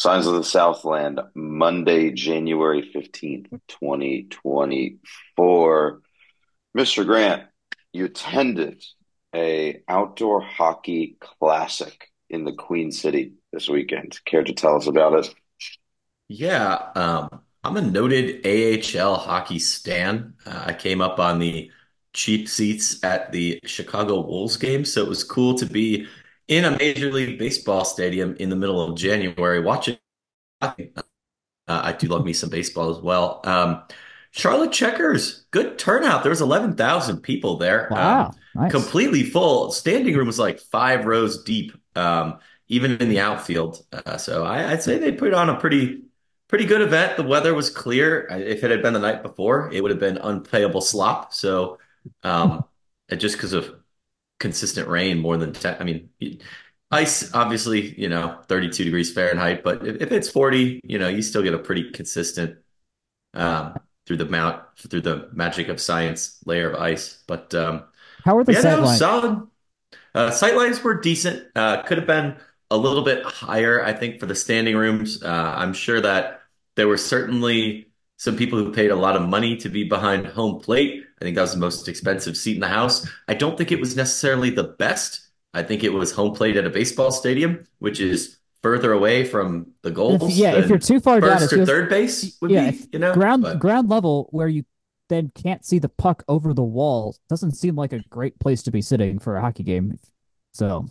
Scions of the Southland, Monday, January 15th, 2024. Mr. Grant, you attended a outdoor hockey classic in the Queen City this weekend. Care to tell us about it? Yeah, um, I'm a noted AHL hockey stan. Uh, I came up on the cheap seats at the Chicago Wolves game, so it was cool to be in a Major League Baseball stadium in the middle of January watching. Uh, I do love me some baseball as well. Um, Charlotte Checkers, good turnout. There was 11,000 people there, um, Wow, nice. completely full. Standing room was like five rows deep, um, even in the outfield. Uh, so I, I'd say they put on a pretty pretty good event. The weather was clear. If it had been the night before, it would have been unplayable slop. So, um, just because of consistent rain more than 10, I mean, ice, obviously, you know, 32 degrees Fahrenheit, but if, if it's 40, you know, you still get a pretty consistent, um, through the mount, through the magic of science layer of ice. But, um, How are the yeah, no, sidelines? solid. Uh, sight lines were decent. Uh, could have been a little bit higher, I think, for the standing rooms. Uh, I'm sure that there were certainly some people who paid a lot of money to be behind home plate. I think that was the most expensive seat in the house. I don't think it was necessarily the best. I think it was home plate at a baseball stadium, which is further away from the If goals yeah, if you're too far down, or third base would yeah, be, you know? ground But, ground level where you then can't see the puck over the wall doesn't seem like a great place to be sitting for a hockey game. So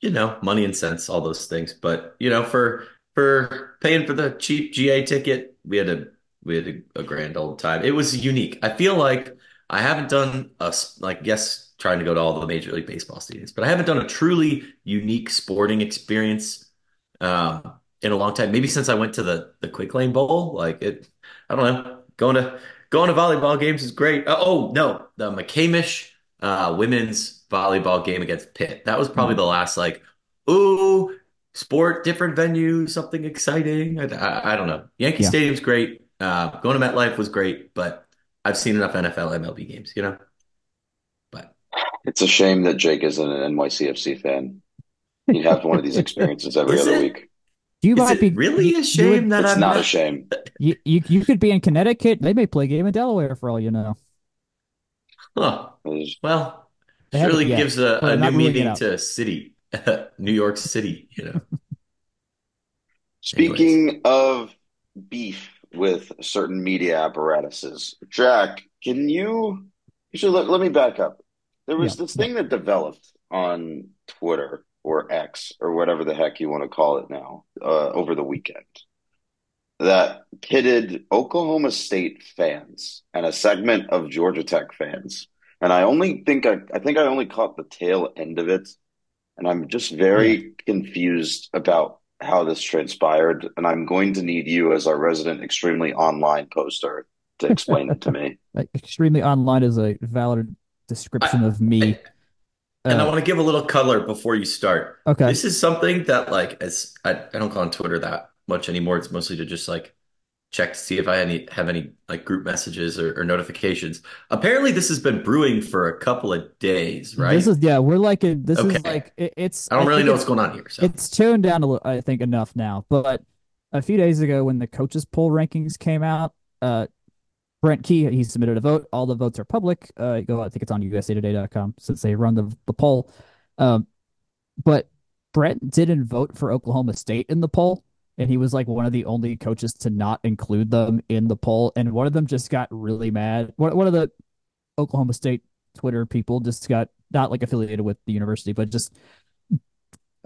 you know, money and cents, all those things. But, you know, for for paying for the cheap GA ticket, we had a we had a, a grand old time. It was unique. I feel like I haven't done a like yes, trying to go to all the Major League Baseball stadiums, but I haven't done a truly unique sporting experience um in a long time. Maybe since I went to the the Quick Lane Bowl. Like it, I don't know. Going to going to volleyball games is great. Uh, oh no, the McCamish uh, women's volleyball game against Pitt. That was probably the last like, ooh, sport, different venue, something exciting. I, I, I don't know. Yankee yeah. Stadium's great. Uh, going to MetLife was great, but I've seen enough NFL MLB games, you know. But It's a shame that Jake isn't an NYCFC fan. You have one of these experiences every other it week. You is might it be you, really a shame would that It's I'm not a shame. you, you you could be in Connecticut. They may play a game in Delaware for all you know. Huh. Well, They haven't surely yet, gives a, but a I'm new not ruling it meaning to city, New York City, you know. Anyways. Speaking of beef with certain media apparatuses, Jack, can you, you should let, let me back up. There Yeah, was this thing that developed on Twitter or X or whatever the heck you want to call it now, uh, over the weekend that pitted Oklahoma State fans and a segment of Georgia Tech fans. And I only think I, I think I only caught the tail end of it. And I'm just Yeah. very confused about how this transpired. And I'm going to need you as our resident extremely online poster to explain it to me. Extremely online is a valid I, description of me. I and I Uh, want to give a little color before you start. okay. This is something that like as I, I don't go on Twitter that much anymore. It's mostly to just like check to see if I any have any like group messages or, or notifications. Apparently this has been brewing for a couple of days, right? This is yeah, we're like in, this is like it, it's I I don't really know what's going on here. So it's toned down a little I think enough now. But a few days ago when the coaches poll rankings came out, uh Brent Key he submitted a vote. All the votes are public. Uh go I think it's on usatoday.com since they run the the poll. Um but Brent didn't vote for Oklahoma State in the poll. And he was like one of the only coaches to not include them in the poll. And one of them just got really mad. One, one of the Oklahoma State Twitter people just got not like affiliated with the university, but just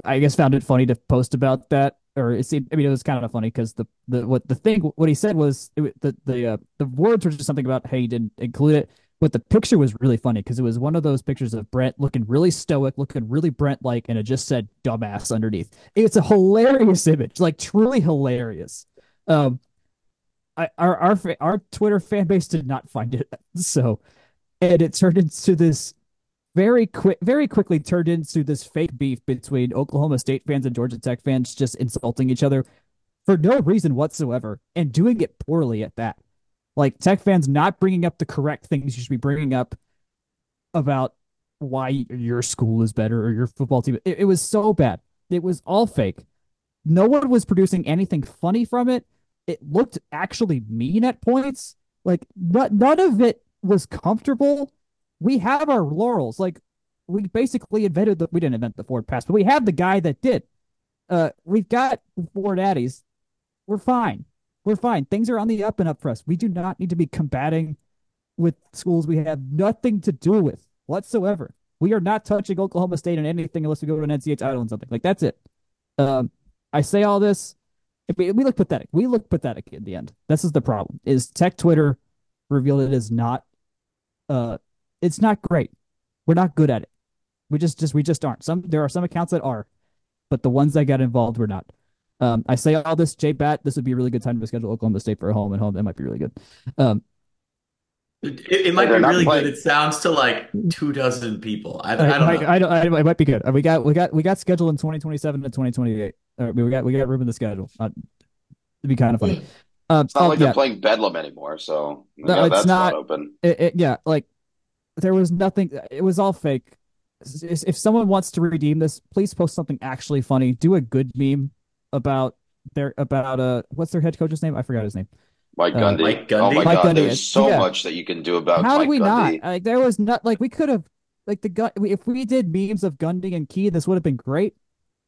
I guess found it funny to post about that. Or it seemed, I mean, it was kind of funny because the, the what the thing what he said was it, the the uh, the words were just something about hey he didn't include it, but the picture was really funny because it was one of those pictures of Brent looking really stoic, looking really Brent like, and it just said dumbass underneath. It's a hilarious image, like truly hilarious. Um, I, our our our Twitter fan base did not find it so, and it turned into this very quick, very quickly turned into this fake beef between Oklahoma State fans and Georgia Tech fans, just insulting each other for no reason whatsoever and doing it poorly at that. Like Tech fans not bringing up the correct things you should be bringing up about why your school is better or your football team. It, it was so bad. It was all fake. no one was producing anything funny from it. It looked actually mean at points. Like but none of it was comfortable. We have our laurels. Like we basically invented the we didn't invent the forward pass, but we have the guy that did. Uh, we've got Ford Addies. We're fine. We're fine. Things are on the up and up for us. We do not need to be combating with schools we have nothing to do with whatsoever. We are not touching Oklahoma State in anything unless we go to an NCAA title and something. Like that's it. Um, I say all this. We, we look pathetic. We look pathetic in the end. This is the problem. Is Tech Twitter revealed it is not. Uh, it's not great. We're not good at it. We just just we just aren't. Some there are some accounts that are, but the ones that got involved were not. Um, I say all this, J Batt. This would be a really good time to schedule Oklahoma State for a home and home. That might be really good. Um, it, it might be really playing- good. It sounds to like two dozen people. I, I I, don't I, know. I, don't. I, it might be good. Uh, We got we got we got scheduled in 2027 and 2028. Uh, we got we got room in the schedule. Uh, it'd be kind of funny. Um, It's not oh, like yeah, they're playing Bedlam anymore, so No, yeah, it's that's not. not open. it, it- yeah, like there was nothing. It was all fake. If if someone wants to redeem this, please post something actually funny. Do a good meme about their about uh what's their head coach's name? I forgot his name. Mike Uh, Gundy. Mike Oh my Mike God, Gundy, there's so yeah. much that you can do about How Mike did we Gundy. not? Like there was not like we could have like the gun. If we did memes of Gundy and Key, this would have been great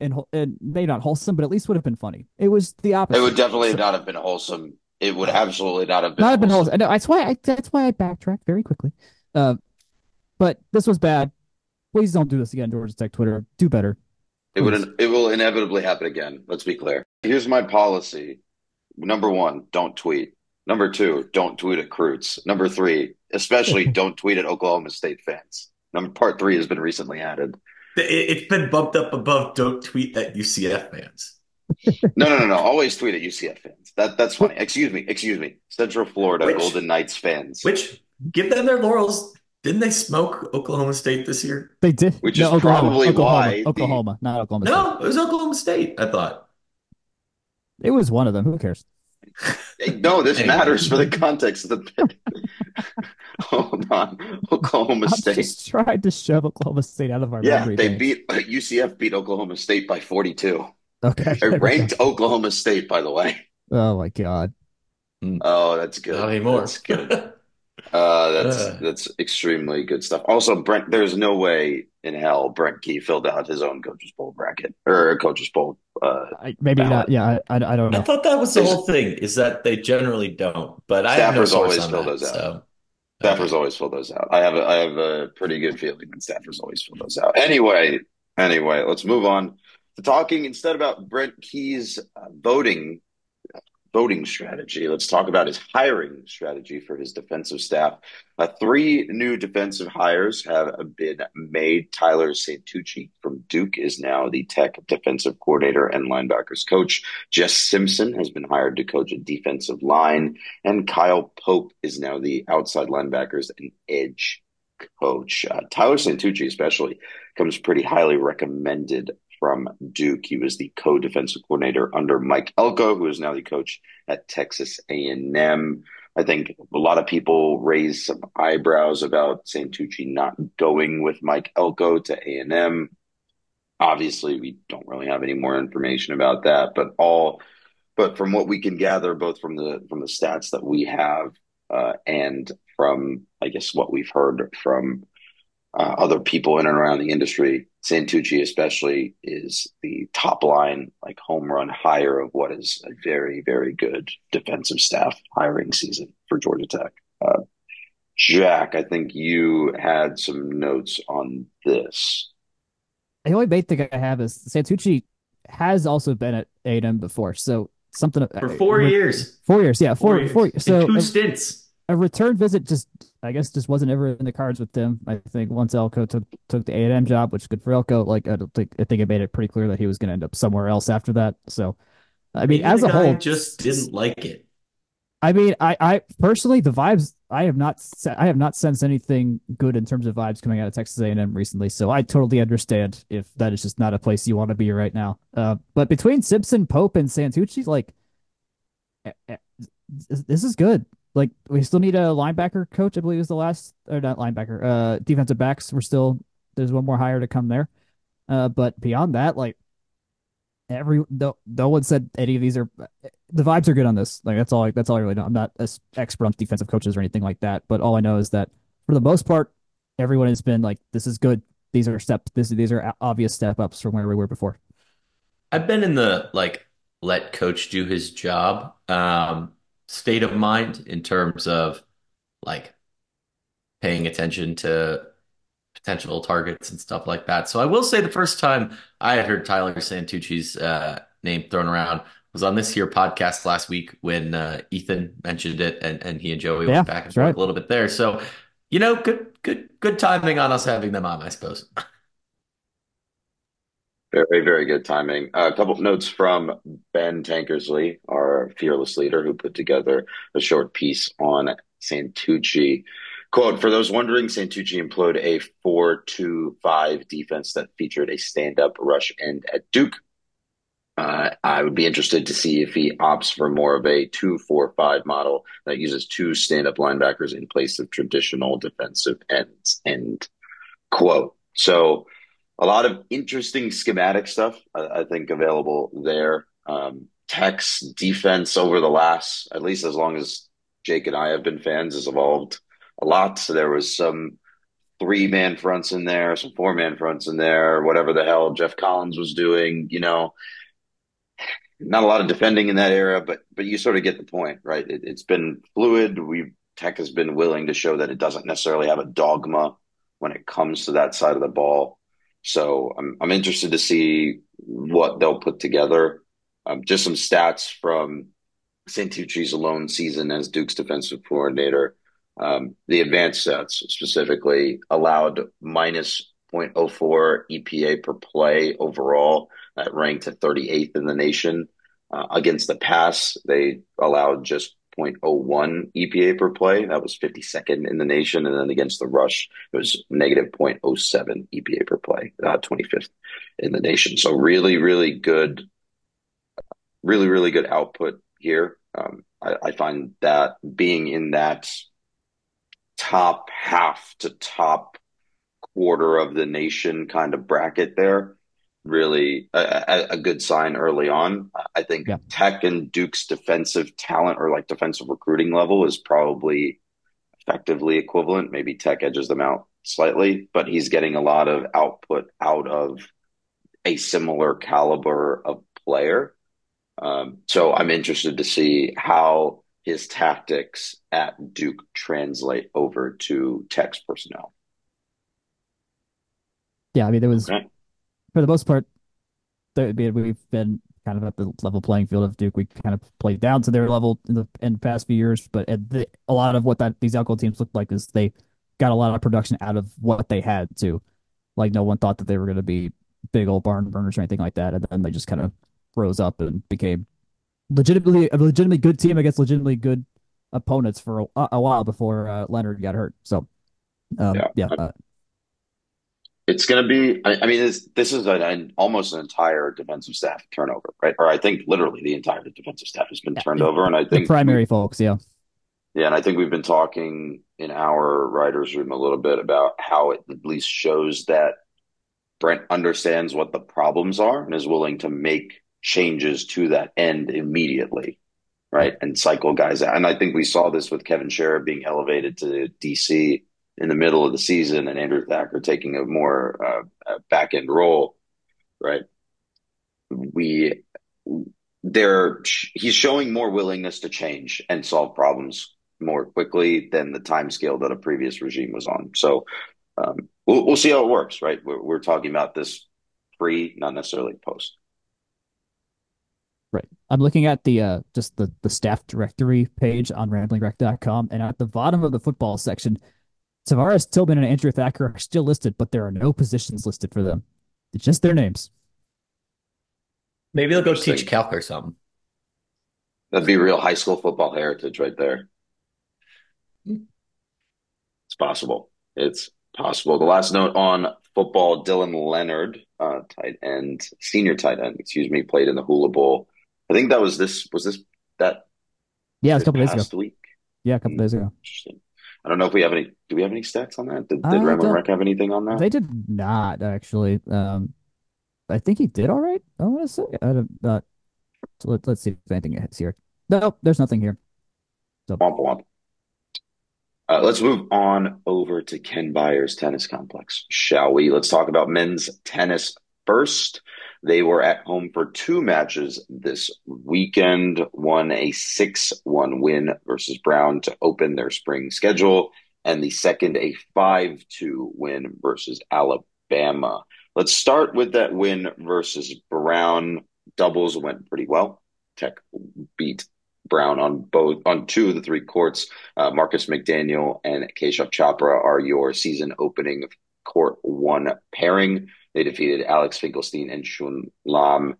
and and maybe not wholesome, but at least would have been funny. It was the opposite. It would definitely So- not have been wholesome. It would absolutely not have been not have been wholesome. wholesome. I that's why I that's why I backtracked very quickly. Uh, but this was bad. Please don't do this again, Georgia Tech Twitter. Do better. It would hmm. it will inevitably happen again. Let's be clear. Here's my policy. Number one, don't tweet. Number two, don't tweet at Croots. Number three, especially don't tweet at Oklahoma State fans. Number part three has been recently added. It, it's been bumped up above don't tweet at UCF fans. No, no, no, no. Always tweet at UCF fans. That that's funny. Excuse me, excuse me. Central Florida Which- Golden Knights fans. Which give them their laurels. Didn't they smoke Oklahoma State this year? They did. Which no, is Oklahoma, probably Oklahoma, why the- Oklahoma, not Oklahoma State. No, it was Oklahoma State. I thought. It was one of them. Who cares? Hey, no, this Anyway. matters for the context of the pick. Hold on. Oklahoma I'm State. just trying to shove Oklahoma State out of our Yeah, memory. they banks. beat uh, UCF beat Oklahoma State by 42. Okay. They ranked Oklahoma State, by the way. Oh my god. Oh, that's good. Not anymore. That's good. Uh, that's Ugh. that's extremely good stuff. Also, Brent, there's no way in hell Brent Key filled out his own coaches poll bracket or coaches poll. Uh, I, maybe Valid. not. Yeah, I, I, I don't I thought that was the There's- whole thing. Is that they generally don't, but I have no Staffers source always on fill that. those out. So Staffers always fill those out. I have a, I have a pretty good feeling that staffers always fill those out. Anyway, anyway, let's move on to talking instead about Brent Key's uh, voting voting strategy. Let's talk about his hiring strategy for his defensive staff. Uh, three new defensive hires have been made. Tyler Santucci from Duke is now the Tech defensive coordinator and linebackers coach. Jess Simpson has been hired to coach a defensive line. And Kyle Pope is now the outside linebackers and edge coach. Uh, Tyler Santucci, especially, comes pretty highly recommended from Duke. He was the co-defensive coordinator under Mike Elko, who is now the coach at Texas A&M. I think a lot of people raised some eyebrows about Santucci not going with Mike Elko to A&M. Obviously, we don't really have any more information about that, but all but from what we can gather, both from the from the stats that we have uh, and from I guess what we've heard from uh, other people in and around the industry, Santucci especially is the top line like home run hire of what is a very very good defensive staff hiring season for Georgia Tech. Uh, Jack, I think you had some notes on this. The only main thing I have is Santucci has also been at A&M before, so something for four re- years, Four years, yeah, four, years. four. In So two a, stints. A return visit just, I guess, just wasn't ever in the cards with them. I think once Elko took took the A&M job, which is good for Elko. Like I don't think I think it made it pretty clear that he was going to end up somewhere else after that. So, I mean, Maybe as a whole, just didn't like it. I mean, I, I personally the vibes I have not I have not sensed anything good in terms of vibes coming out of Texas A&M recently. So I totally understand if that is just not a place you want to be right now. Uh, but between Simpson, Pope, and Santucci, like eh, eh, this is good. Like we still need a linebacker coach. I believe is the last or not linebacker. Uh, defensive backs. We're still there's one more hire to come there. Uh, but beyond that, like every no no one said any of these are the vibes are good on this. Like that's all that's all I really know. I'm not an expert on defensive coaches or anything like that, but all I know is that for the most part, everyone has been like, this is good. These are steps. This these are obvious step ups from where we were before. I've been in the like let coach do his job um, state of mind in terms of like paying attention to potential targets and stuff like that. So I will say the first time I had heard Tyler Santucci's uh, name thrown around was on this here podcast last week when uh, Ethan mentioned it and, and he and Joey Yeah, went back and forth right. a little bit there. So, you know, good, good, good timing on us having them on, I suppose. Very, very good timing. A couple of notes from Ben Tankersley, our fearless leader, who put together a short piece on Santucci. Quote, for those wondering, Santucci employed a 4-2-5 defense that featured a stand-up rush end at Duke. Uh, I would be interested to see if he opts for more of a 2-4-5 model that uses two stand-up linebackers in place of traditional defensive ends. End quote. So a lot of interesting schematic stuff, I, I think, available there. Um, Tech's defense over the last, at least as long as Jake and I have been fans, has evolved a lot. So there was some three man fronts in there, some four man fronts in there, whatever the hell Geoff Collins was doing, you know, not a lot of defending in that era, but but you sort of get the point, right? It, it's been fluid. We Tech has been willing to show that it doesn't necessarily have a dogma when it comes to that side of the ball. So I'm I'm interested to see what they'll put together. Um, just some stats from Santucci's alone season as Duke's defensive coordinator. Um, the advanced stats specifically allowed minus zero point zero 0.04 EPA per play overall. That ranked to 38th in the nation. Uh, against the pass, they allowed just 0.01 EPA per play. That was 52nd in the nation. And then against the rush, it was negative zero point zero 0.07 EPA per play, uh, 25th in the nation. So really, really good, really, really good output here. Um, I, I find that being in that top half to top quarter of the nation kind of bracket there, really a, a, good sign early on. I think Yeah. Tech and Duke's defensive talent or like defensive recruiting level is probably effectively equivalent. Maybe Tech edges them out slightly, but he's getting a lot of output out of a similar caliber of player. Um, so I'm interested to see how his tactics at Duke translate over to Tech's personnel. Yeah, I mean, there was Okay. For the most part, there, I mean, we've been kind of at the level playing field of Duke. We kind of played down to their level in the in the past few years, but the, a lot of what that these Elko teams looked like is they got a lot of production out of what they had too. Like no one thought that they were going to be big old barn burners or anything like that, and then they just kind of rose up and became legitimately a legitimately good team against legitimately good opponents for a, a while before uh, Leonard got hurt. So, um, Yeah. yeah, uh, It's going to be, I, I mean, this, this is an, an almost an entire defensive staff turnover, right? Or I think literally the entire defensive staff has been turned over. And I the think, primary folks, yeah, yeah, and I think we've been talking in our writers' room a little bit about how it at least shows that Brent understands what the problems are and is willing to make changes to that end immediately, right? And cycle guys out. And I think we saw this with Kevin Sherrer being elevated to DC in the middle of the season and Andrew Thacker taking a more uh, back end role, right? We there he's showing more willingness to change and solve problems more quickly than the time scale that a previous regime was on. So um, we'll, we'll see how it works, right? We're, we're talking about this pre, not necessarily post. right. I'm looking at the uh just the the staff directory page on ramblinwreck.com, and at the bottom of the football section, Travares Tillman and Andrew Thacker are still listed, but there are no positions listed for them. It's just their names. Maybe they'll go teach Interesting. calc or something. That'd be real high school football heritage right there. It's possible. It's possible. The last note on football, Dylan Leonard, uh, tight end, senior tight end, excuse me, played in the Hula Bowl. I think that was this, was this that Yeah, it was a couple days ago. past week? Yeah, a couple days ago. Interesting. I don't know if we have any, do we have any stats on that? Did, did I Ramblin' have anything on that? They did not actually. Um, I think he did all right. I want to say. I don't, uh, so let, let's see if anything hits here. No, there's nothing here. So Womp womp. Uh, let's move on over to Ken Byers Tennis Complex, shall we? Let's talk about men's tennis first. They were at home for two matches this weekend, won a 6 1 win versus Brown to open their spring schedule, and the second, a 5 2 win versus Alabama. Let's start with that win versus Brown. Doubles went pretty well. Tech beat Brown on both on two of the three courts. Uh, Marcus McDaniel and Keshav Chopra are your season opening court one pairing. They defeated Alex Finkelstein and Shun Lam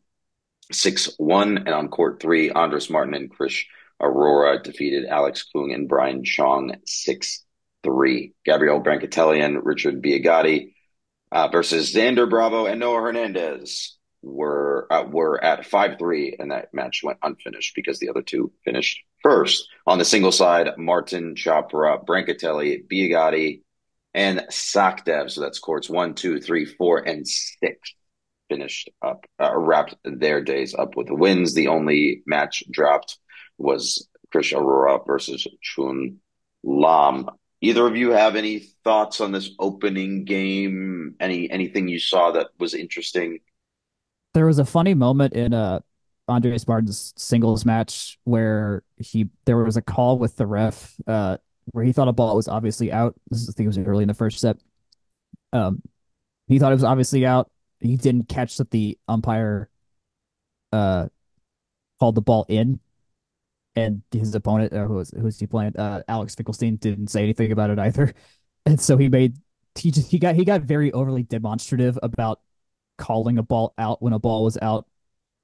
6 1. And on court three, Andres Martin and Krish Arora defeated Alex Kung and Brian Chong 6 3. Gabriel Brancatelli and Richard Biagatti uh, versus Xander Bravo and Noah Hernandez were uh, were at five three, and that match went unfinished because the other two finished first. On the single side, Martin Chopra, Brancatelli, Biagatti, and Sakhdev. So that's courts one, two, three, four, and six finished up, uh, wrapped their days up with wins. The only match dropped was Krish Arora versus Chun Lam. Either of you have any thoughts on this opening game? Any anything you saw that was interesting? there was a funny moment in uh Andres Martin's singles match where he there was a call with the ref uh where he thought a ball was obviously out. This is, I think it was early in the first set. Um, he thought it was obviously out. He didn't catch that the umpire uh called the ball in, and his opponent, uh, who was who was he playing? Uh, Alex Finkelstein didn't say anything about it either, and so he made he just he got he got very overly demonstrative about calling a ball out when a ball was out,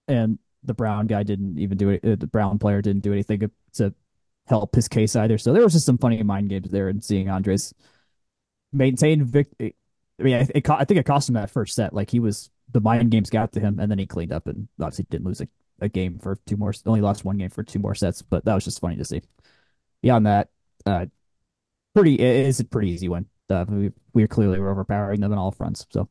and the Brown guy didn't even do it. Uh, the Brown player didn't do anything to help his case either. So there was just some funny mind games there, and seeing Andres maintain victory. I mean, it, I think it cost him that first set. Like he was the mind games got to him, and then he cleaned up and obviously didn't lose a, a game for two more. Only lost one game for two more sets, but that was just funny to see. Beyond that, uh, pretty it is a pretty easy win. Uh, we we clearly were overpowering them on all fronts. So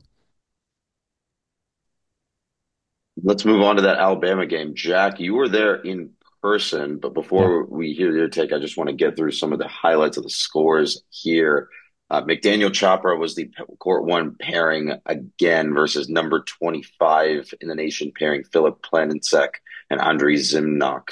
Let's move on to that Alabama game. Jack, you were there in person, but yeah, before we hear your take, I just want to get through some of the highlights of the scores here. Uh, McDaniel Chopra was the court one pairing again versus number 25 in the nation pairing Philip Planicek and Andrei Zimnoch.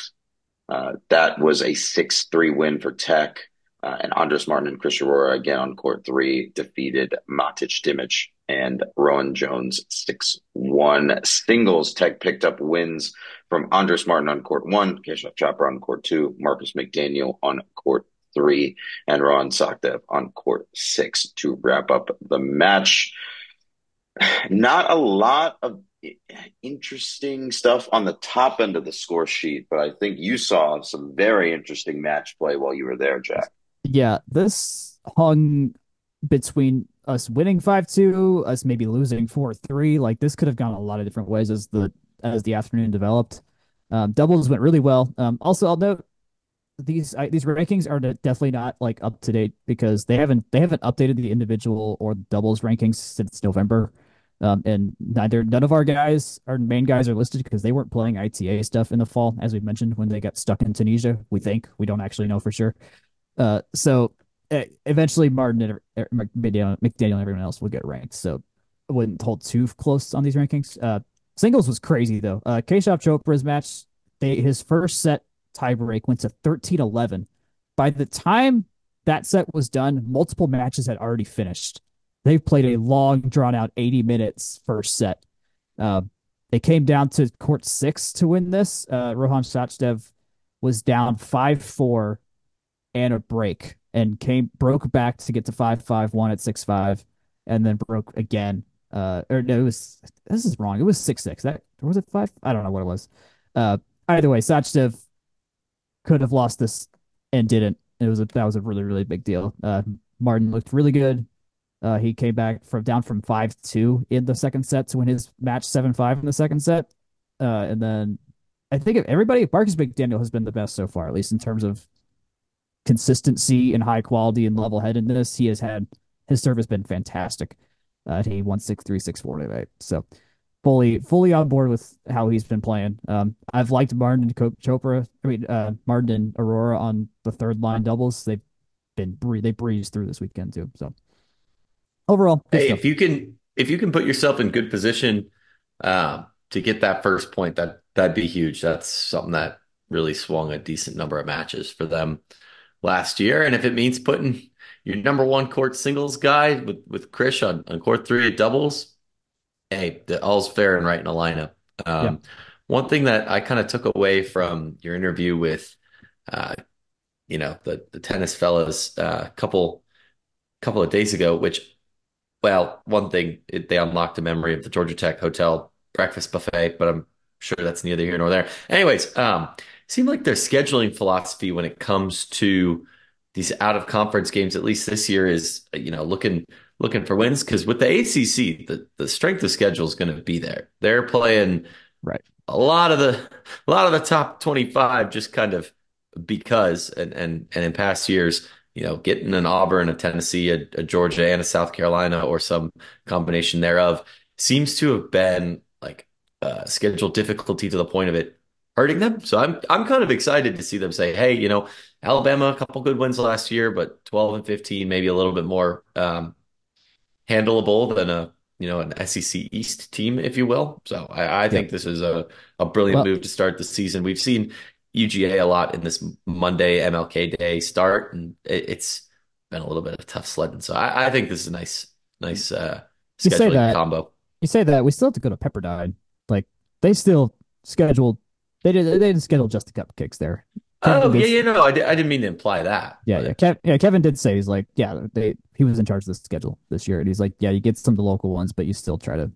Uh, that was a 6 3 win for Tech. Uh, and Andres Martin and Krish Arora again on court three defeated Matic Dimic and Rowan Jones 6 1. Singles Tech picked up wins from Andres Martin on court one, Keshav Chopra on court two, Marcus McDaniel on court three, and Ron Sakhdev on court six to wrap up the match. Not a lot of interesting stuff on the top end of the score sheet, but I think you saw some very interesting match play while you were there, Jack. yeah. This hung between us winning five two, us maybe losing four three. Like this could have gone a lot of different ways as the as the afternoon developed. Um, doubles went really well. Um, also, I'll note these I, these rankings are definitely not like up to date because they haven't they haven't updated the individual or doubles rankings since November. Um, and neither none of our guys, our main guys, are listed because they weren't playing ITA stuff in the fall, as we mentioned when they got stuck in Tunisia. We think we don't actually know for sure. Uh, so eventually, Martin McDaniel, everyone else will get ranked. So I wouldn't hold too close on these rankings. Uh, singles was crazy though. Uh, Keshav Chopra's match, they his first set tiebreak went to 13-11. By the time that set was done, multiple matches had already finished. They've played a long, drawn out 80 minutes first set. Uh, they came down to court six to win this. Uh, Rohan Sakhdev was down 5 4 and a break and came broke back to get to 5 5 1 at 6 5 and then broke again. Uh, or no, it was this is wrong. It was 6 6. That was it 5? I don't know what it was. Uh, either way, Sakhdev could have lost this and didn't. It was a, that was a really really big deal. Uh, Martin looked really good. Uh, he came back from down from five two in the second set to win his match seven five in the second set. Uh, and then I think if everybody Marcus McDaniel has been the best so far, at least in terms of consistency and high quality and level headedness. He has had his serve has been fantastic. Uh, he won six three six four tonight. So fully fully on board with how he's been playing. Um, I've liked Martin and Chopra. I mean, uh, Martin and Arora on the third line doubles. They've been they breezed through this weekend too. So overall, hey, stuff. if you can if you can put yourself in good position uh, to get that first point, that that'd be huge. That's something that really swung a decent number of matches for them last year. And if it means putting your number one court singles guy with with Krish on, on court three at doubles, hey, the all's fair and right in a lineup. Um, yeah. One thing that I kind of took away from your interview with, uh, you know, the the tennis fellas a uh, couple couple of days ago, which, well, one thing it, they unlocked a memory of the Georgia Tech hotel breakfast buffet, but I'm sure that's neither here nor there. Anyways, um, seemed like their scheduling philosophy when it comes to these out of conference games, at least this year, is you know looking looking for wins because with the ACC, the, the strength of schedule is going to be there. They're playing right a lot of the a lot of the top 25 just kind of because and and and in past years you know getting an auburn a tennessee a, a, georgia and a south carolina or some combination thereof seems to have been like uh, schedule difficulty to the point of it hurting them so i'm i'm kind of excited to see them say hey you know alabama a couple good wins last year but 12 and 15 maybe a little bit more um, handleable than a you know an SEC East team, if you will. So I, I think this is a a brilliant well, move to start the season. We've seen UGA a lot in this Monday MLK Day start, and it, it's been a little bit of tough sledding. So I, I think this is a nice nice uh, you say that, combo. You say that we still have to go to Pepperdine. Like they still scheduled. They did. They didn't schedule just the cupcakes there. Kevin oh yeah, yeah, no, I, did, I didn't mean to imply that. Yeah, but... yeah, Kev, yeah. Kevin did say he's like, yeah, they he was in charge of the schedule this year, and he's like, yeah, you get some of the local ones, but you still try to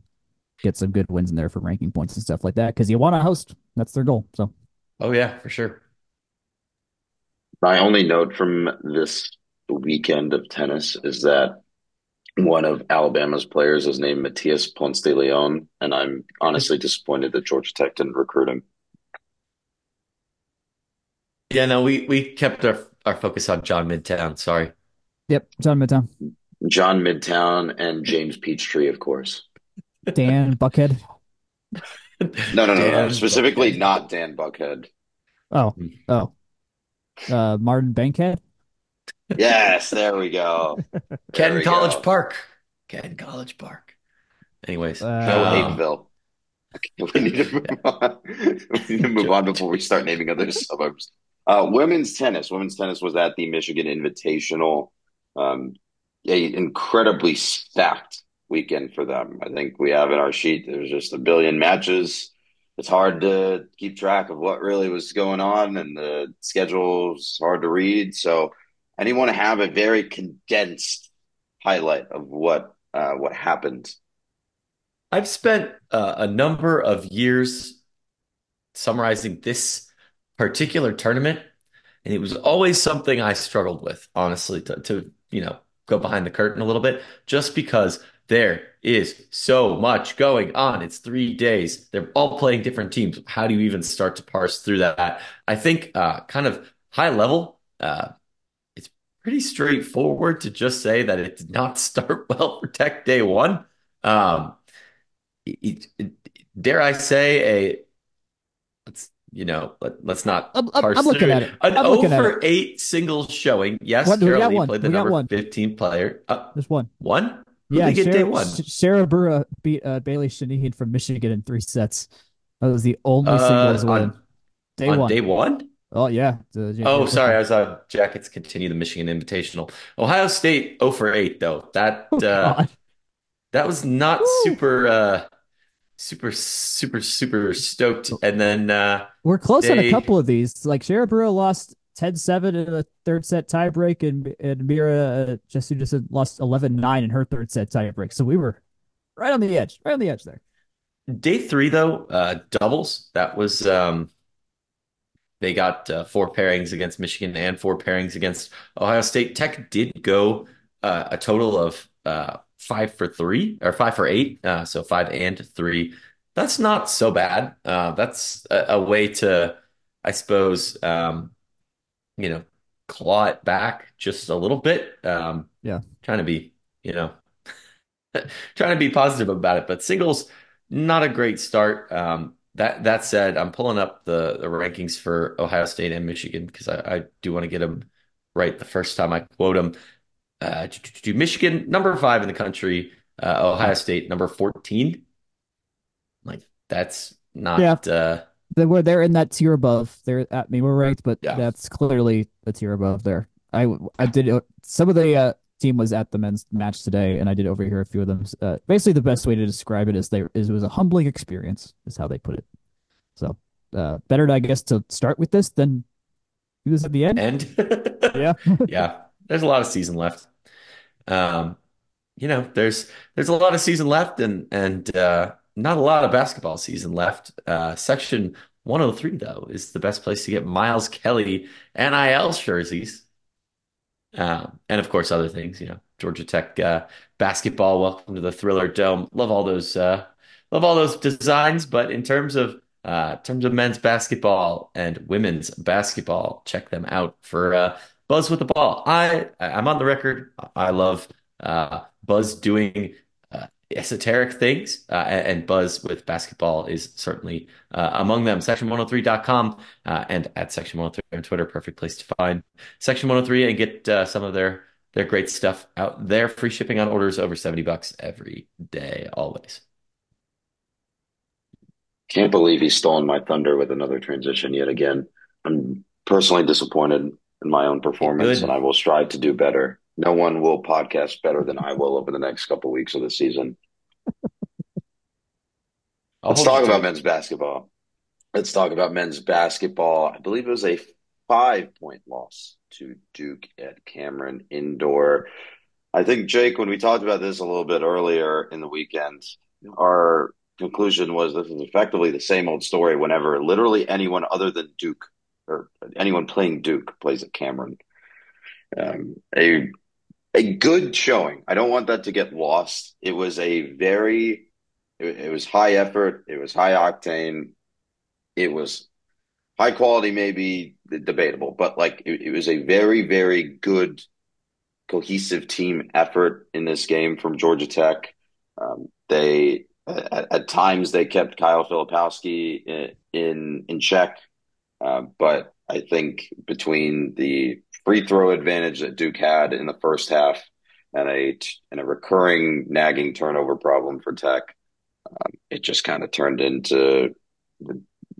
get some good wins in there for ranking points and stuff like that because you want to host. That's their goal. So, oh yeah, for sure. My only note from this weekend of tennis is that one of Alabama's players is named Matias Ponce de Leon, and I'm honestly disappointed that Georgia Tech didn't recruit him. Yeah, no, we we kept our our focus on John Midtown. Sorry. Yep, John Midtown. John Midtown and James Peachtree, of course. Dan Buckhead. no, no, no, no. Specifically, Buckhead. not Dan Buckhead. Oh, oh. Uh, Martin Bankhead. Yes, there we go. There Ken we College go. Park. Ken College Park. Anyways, uh, Joe Hapeville. We need to move on. We need to move on before we start naming other suburbs. Uh, women's tennis. Women's tennis was at the Michigan Invitational. Um, a incredibly stacked weekend for them. I think we have in our sheet. There's just a billion matches. It's hard to keep track of what really was going on, and the schedule's hard to read. So, I didn't want to have a very condensed highlight of what uh, what happened. I've spent uh, a number of years summarizing this particular tournament, and it was always something I struggled with, honestly, to, to you know go behind the curtain a little bit, just because there is so much going on. It's three days. They're all playing different teams. How do you even start to parse through that? I think, uh, kind of high level, uh, it's pretty straightforward to just say that it did not start well for Tech day one. Um, it, it, dare I say a you know, let, us not. I'm, I'm looking at it. An I'm 0 for 8 singles showing. Yes, what, Carol Lee played the we number one. 15 player. Uh, There's one. One? Who yeah, get Sarah, day one? Sarah Bura beat uh, Bailey Shenahin from Michigan in three sets. That was the only uh, singles win. Day on one. Day one? Oh, yeah. The, oh, sorry. I was on Jackets continue the Michigan Invitational. Ohio State 0 for 8, though. That, oh, uh, that was not Woo. super. Super super super stoked. And then uh we're close they... on a couple of these. Like Sharabura lost 10-7 in the third set tiebreak and and Mira uh, just just lost 11-9 in her third set tiebreak. So we were right on the edge right on the edge there. Day three though uh doubles that was um they got uh, four pairings against Michigan and four pairings against Ohio State. Tech did go uh, a total of uh, five for three or five for eight. Uh, so five and three. That's not so bad. Uh, that's a, a, way to, I suppose, um, you know, claw it back just a little bit. Um, yeah. Trying to be, you know, trying to be positive about it. But singles, not a great start. Um, that that said, I'm pulling up the the rankings for Ohio State and Michigan because I, I do want to get them right the first time I quote them. Uh, Michigan number five in the country, uh, Ohio State number 14. Like that's not. Yeah. Uh, They were they're in that tier above. They're I mean we're ranked, but Yeah. that's clearly the tier above there. I I did uh, some of the uh, team was at the men's match today, and I did overhear a few of them. Uh, basically, the best way to describe it is they is it was a humbling experience, is how they put it. So uh, better, I guess, to start with this than do this at the end. and Yeah. yeah, there's a lot of season left. Um, you know, there's there's a lot of season left and and uh, not a lot of basketball season left. Uh, section 103 though is the best place to get Miles Kelly NIL jerseys. Um, and of course other things, you know, Georgia Tech uh, basketball. Welcome to the Thriller Dome. Love all those uh, love all those designs, but in terms of uh, in terms of men's basketball and women's basketball, check them out for uh, Buzz with the Ball. I I'm on the record. I love uh, Buzz doing uh, esoteric things, uh, and, Buzz with basketball is certainly uh, among them. Section103.com uh, and at Section 103 on Twitter, perfect place to find Section 103 and get uh, some of their their great stuff out there. Free shipping on orders over 70 bucks every day, always. Can't believe he's stolen my thunder with another transition yet again. I'm personally disappointed in my own performance, Good. and I will strive to do better. No one will podcast better than I will over the next couple weeks of the season. Let's talk about men's basketball. Let's talk about men's basketball. I believe it was a five point loss to Duke at Cameron Indoor. I think, Jake, when we talked about this a little bit earlier in the weekend, our conclusion was this is effectively the same old story whenever literally anyone other than Duke or anyone playing Duke plays at Cameron. Um, a a good showing. I don't want that to get lost. It was a very it, it was high effort, it was high octane, it was high quality, maybe debatable, but like it, it was a very, very good cohesive team effort in this game from Georgia Tech. Um, they at, at, times they kept Kyle Filipowski in in, in check, uh, but I think between the free throw advantage that Duke had in the first half and a and a recurring nagging turnover problem for Tech, um, it just kind of turned into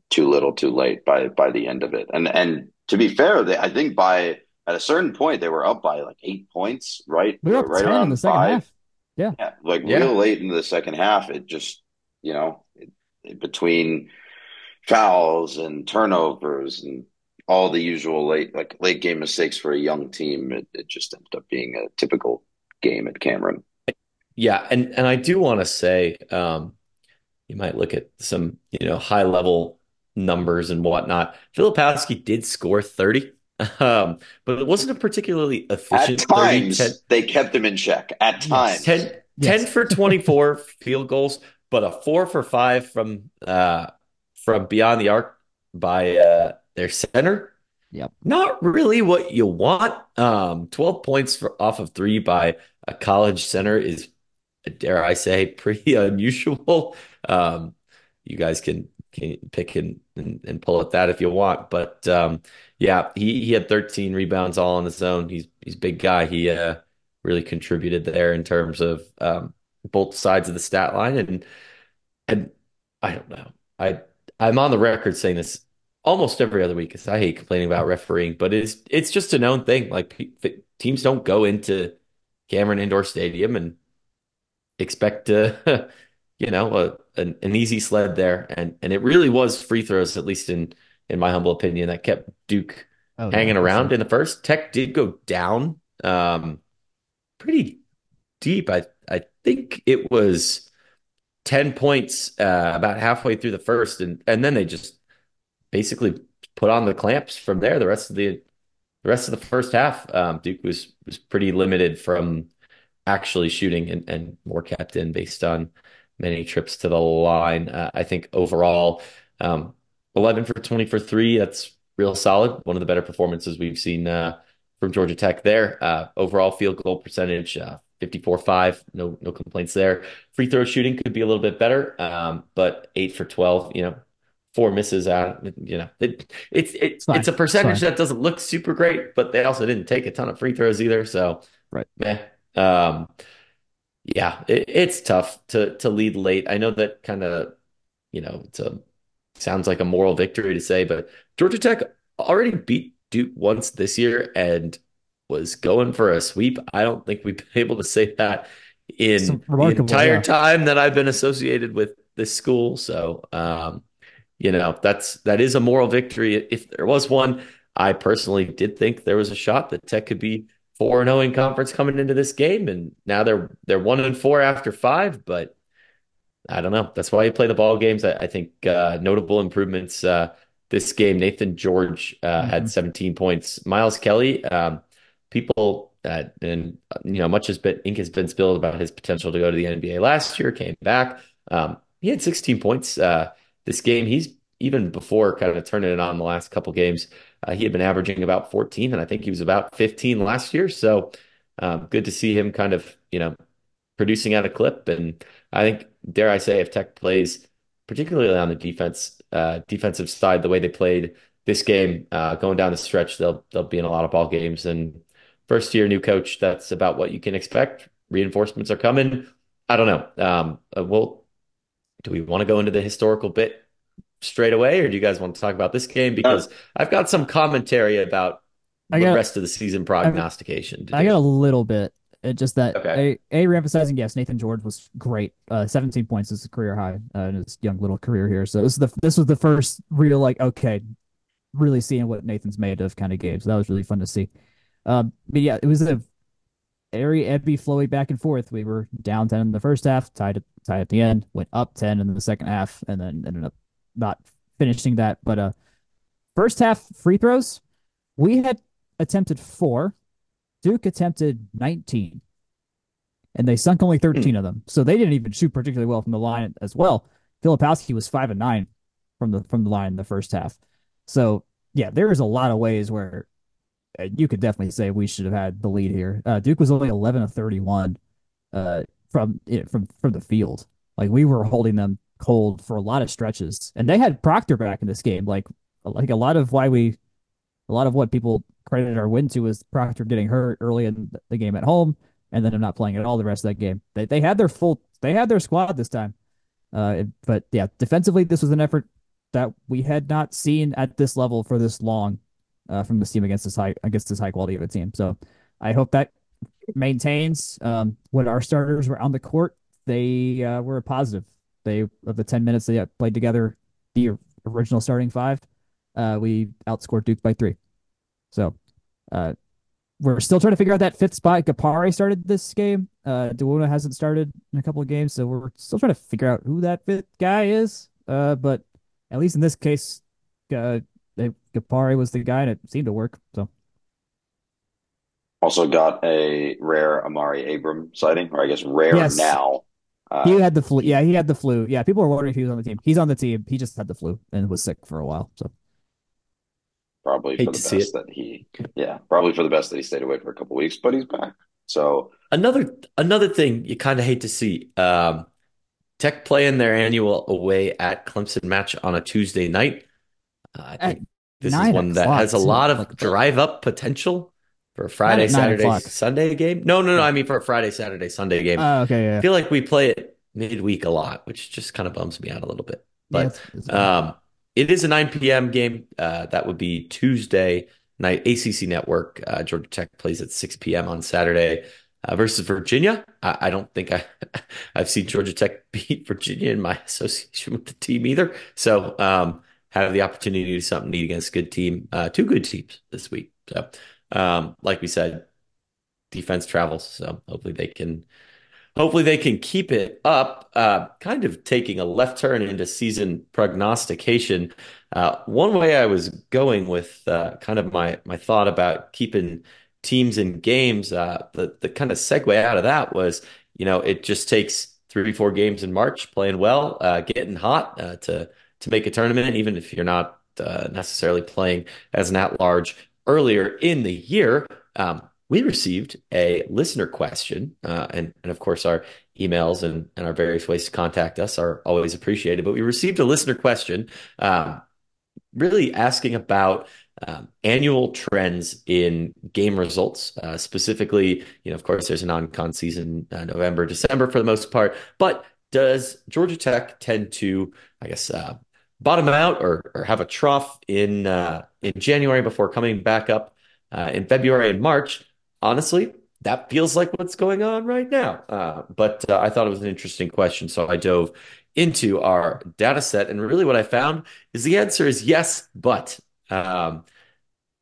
too little, too late by by the end of it. And and to be fair, they, I think by at a certain point they were up by like eight points, right? We were up right 10 around in the second five. half. Yeah. Yeah, like Yeah. real late in the second half, it just you know it, it- between fouls and turnovers and all the usual late like late game mistakes for a young team, it, it just ended up being a typical game at Cameron. Yeah, and and I do want to say, um, you might look at some, you know, high level numbers and whatnot. Filipowski did score 30, um, but it wasn't a particularly At efficient 30. times, 10, they kept him in check. At times, 10, Yes. 10 for 24 field goals, but a four for five from uh from beyond the arc by uh their center. Yep. Not really what you want. Um, 12 points for off of three by a college center is, dare I say, pretty unusual. Um, you guys can can pick and, and, and pull at that if you want. But um, yeah, he, he had 13 rebounds all on his own. He's he's a big guy. He uh, really contributed there in terms of um, both sides of the stat line. And and I don't know. I I'm on the record saying this almost every other week because I hate complaining about refereeing, but it's it's just a known thing. Like pe- teams don't go into Cameron Indoor Stadium and expect to, you know, a, an, an easy sled there, and and it really was free throws, at least in in my humble opinion, that kept Duke Oh, hanging around in the first. Tech did go down, um, pretty deep. I I think it was ten points uh, about halfway through the first, and and then they just basically put on the clamps from there. The rest of the the rest of the first half, um, Duke was was pretty limited from actually shooting and, and more kept in based on many trips to the line. Uh, I think overall, um, 11 for 20 for three. That's real solid. One of the better performances we've seen uh, from Georgia Tech there. Uh, overall field goal percentage, uh, 54-5, no no complaints there. Free throw shooting could be a little bit better, um, but eight for 12, you know, four misses out. You know, it, it's it, It's it's a percentage fine. that doesn't look super great, but they also didn't take a ton of free throws either. So, Right. meh. Um, yeah, it, it's tough to to lead late. I know that kind of, you know, it's a sounds like a moral victory to say, but Georgia Tech already beat Duke once this year and was going for a sweep. I don't think we've been able to say that in the entire yeah. time that I've been associated with this school. So, um, you know, that's that is a moral victory. If there was one, I personally did think there was a shot that Tech could be 4 and 0 in conference coming into this game, and now they're they're 1 and 4 after five, but I don't know. That's why you play the ball games. I, I think uh, notable improvements uh, this game. Naithan George uh, had Mhm. 17 points. Miles Kelly, um, people, and you know, much has been ink has been spilled about his potential to go to the NBA last year. Came back. Um, he had 16 points uh, this game. He's even before kind of turning it on the last couple games. Uh, he had been averaging about 14, and I think he was about 15 last year. So um, good to see him kind of you know producing at a clip. And I think, dare I say, if Tech plays, particularly on the defense, uh, defensive side, the way they played this game, uh, going down the stretch, they'll they'll be in a lot of ball games. And first year new coach, that's about what you can expect. Reinforcements are coming. I don't know. Um, uh, well, do we want to go into the historical bit straight away, or do you guys want to talk about this game? Uh, Because I've got some commentary about I the got rest of the season prognostication to I got a little bit. It just that Okay. a a reemphasizing yes, Naithan George was great. Uh, 17 points is a career high uh, in his young little career here. So this is the this was the first real like okay, really seeing what Naithan's made of kind of game. So that was really fun to see. Um, but yeah, it was a very ebby, flowy back and forth. We were down 10 in the first half, tied at, tied at the end, went up 10 in the second half, and then ended up not finishing that. But uh, first half free throws, we had attempted four. Duke attempted 19, and they sunk only 13 of them. So they didn't even shoot particularly well from the line as well. Filipowski was five and nine from the from the line in the first half. So yeah, there's a lot of ways where you could definitely say we should have had the lead here. Uh, Duke was only 11 of 31 uh, from from from the field. Like we were holding them cold for a lot of stretches, and they had Proctor back in this game. Like like a lot of why we a lot of what people credit our win to is Proctor getting hurt early in the game at home, and then not playing at all the rest of that game. They they had their full they had their squad this time. Uh, but yeah, defensively, this was an effort that we had not seen at this level for this long uh, from this team against this high against this high quality of a team. So I hope that maintains. Um, when our starters were on the court, they uh, were positive. They of the ten minutes they played together, the original starting five, uh, we outscored Duke by three. So uh, we're still trying to figure out that fifth spot. Gapare started this game. Uh, Dowuona hasn't started in a couple of games, so we're still trying to figure out who that fifth guy is. Uh, but at least in this case, uh, Gapare was the guy, and it seemed to work. So Also got a rare Amaree Abram sighting, or I guess rare yes, now. he Uh, had the flu. Yeah, he had the flu. Yeah, people were wondering if he was on the team. He's on the team. He just had the flu and was sick for a while. So probably Hate for the to see best that he, yeah, probably for the best that he stayed away for a couple weeks, but he's back. So Another another thing you kind of hate to see. Um, Tech playing their annual away at Clemson match on a Tuesday night. Uh, I think this is one that has a lot of Like drive up potential for a Friday, Saturday. Sunday game. No, no, no. Yeah. I mean for a Friday, Saturday, Sunday game. Uh, okay. I feel like we play it midweek a lot, which just kind of bums me out a little bit. Yeah. But It's, it's um, it is a 9 p.m. game. Uh, that would be Tuesday night. ACC Network. Uh, Georgia Tech plays at 6 p.m. on Saturday uh, versus Virginia. I, I don't think I I've seen Georgia Tech beat Virginia in my association with the team either. So um, have the opportunity to do something neat against a good team. Uh, two good teams this week. So um, like we said, defense travels. So hopefully they can hopefully they can keep it up. Uh, kind of taking a left turn into season prognostication. Uh, one way I was going with uh, kind of my my thought about keeping teams in games, uh, the the kind of segue out of that was, you know, it just takes three, four games in March, playing well, uh, getting hot uh, to to make a tournament, even if you're not uh, necessarily playing as an at large earlier in the year. Um, we received a listener question, uh, and and of course our emails and and our various ways to contact us are always appreciated. But we received a listener question, um, really asking about um, annual trends in game results. Uh, specifically, you know, of course, there's a non-con season, uh, November, December for the most part, but does Georgia Tech tend to, I guess, uh, bottom out or, or have a trough in uh, in January before coming back up uh, in February and March? Honestly, that feels like what's going on right now. Uh, but uh, I thought it was an interesting question, so I dove into our data set, and really what I found is the answer is yes, but um,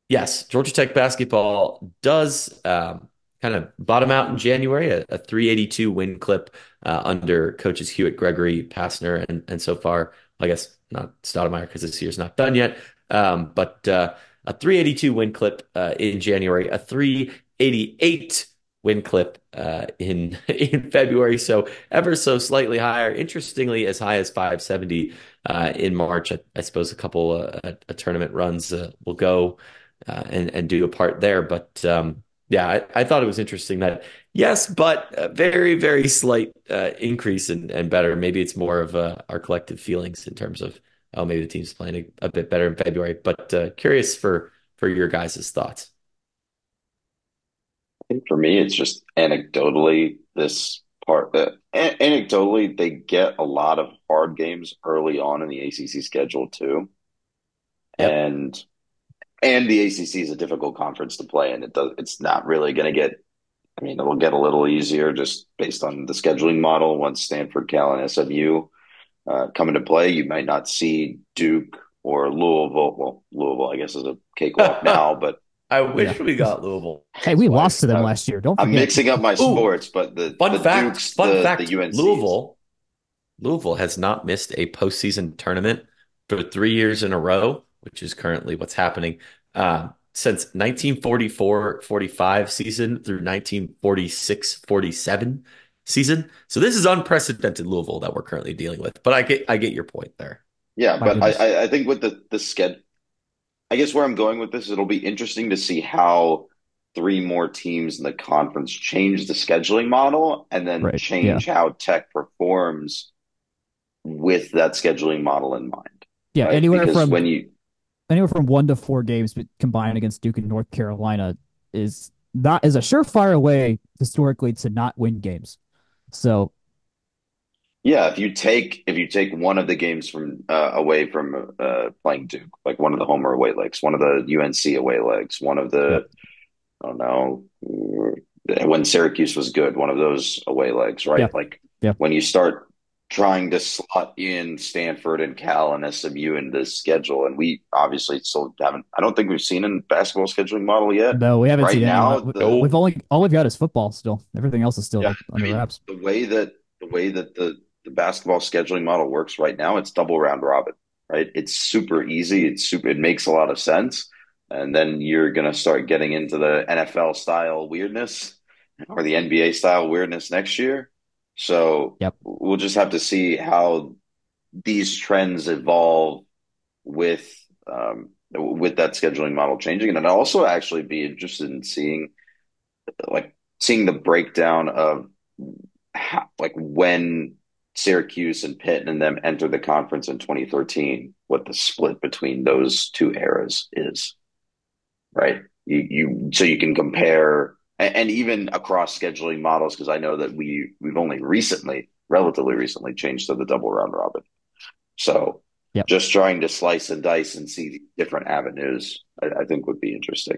yes, Georgia Tech basketball does um, kind of bottom out in January, a, a 382 win clip uh, under coaches Hewitt, Gregory, Pastner, and and so far, I guess not Stoudamire because this year's not done yet, um, but uh, a 382 win clip uh, in January, a 388 win clip uh, in in February, so ever so slightly higher. Interestingly, as high as 570 uh, in March. I, I, suppose a couple uh, a, tournament runs uh, will go and and do a part there, but um, yeah, I, I, thought it was interesting that yes, but a very very slight uh, increase and and better. Maybe it's more of our collective feelings in terms of oh maybe the team's playing a, a bit better in February. But curious for for your guys' thoughts I think for me, it's just anecdotally this part. Uh, anecdotally, they get a lot of hard games early on in the ACC schedule too, yep. and and the ACC is a difficult conference to play in. It does. It's not really going to get. I mean, it'll get a little easier just based on the scheduling model. Once Stanford, Cal, and SMU uh, come into play, you might not see Duke or Louisville. Well, Louisville, I guess, is a cakewalk now, but I wish yeah. we got Louisville. Hey, we lost to them I'm, last year. Don't forget. I'm mixing up my sports, Ooh, but the fun the fact, Dukes, fun the, fact, the UNCs. Louisville, Louisville has not missed a postseason tournament for three years in a row, which is currently what's happening uh, since 1944-45 season through 1946-47 season. So this is unprecedented Louisville that we're currently dealing with. But I get I get your point there. Yeah, but I, I think with the the schedule I guess where I'm going with this, it'll be interesting to see how three more teams in the conference change the scheduling model and then right. change yeah. how tech performs with that scheduling model in mind. Yeah, right? anywhere because from when you anywhere from one to four games combined against Duke and North Carolina is not is a surefire way historically to not win games. So yeah, if you take if you take one of the games from uh, away from uh, playing Duke, like one of the Homer away legs, one of the UNC away legs, one of the I don't know when Syracuse was good, one of those away legs, right? Yeah. Like yeah. when you start trying to slot in Stanford and Cal and SMU in this schedule, and we obviously still haven't. I don't think we've seen a basketball scheduling model yet. No, we haven't right seen now. The, we've only all we've got is football. Still, everything else is still yeah, under I mean, wraps. The way that the way that the the basketball scheduling model works right now, it's double round robin, right? It's super easy. It's super, it makes a lot of sense. And then you're going to start getting into the NFL style weirdness or the NBA style weirdness next year. So yep. we'll just have to see how these trends evolve with, um, with that scheduling model changing. And I'd also actually be interested in seeing like seeing the breakdown of how, like when Syracuse and Pitt and them enter the conference in 2013, what the split between those two eras is, right? You, you so you can compare and, and even across scheduling models because I know that we we've only recently, relatively recently, changed to the double round robin. So yep. just trying to slice and dice and see different avenues, I, I think would be interesting.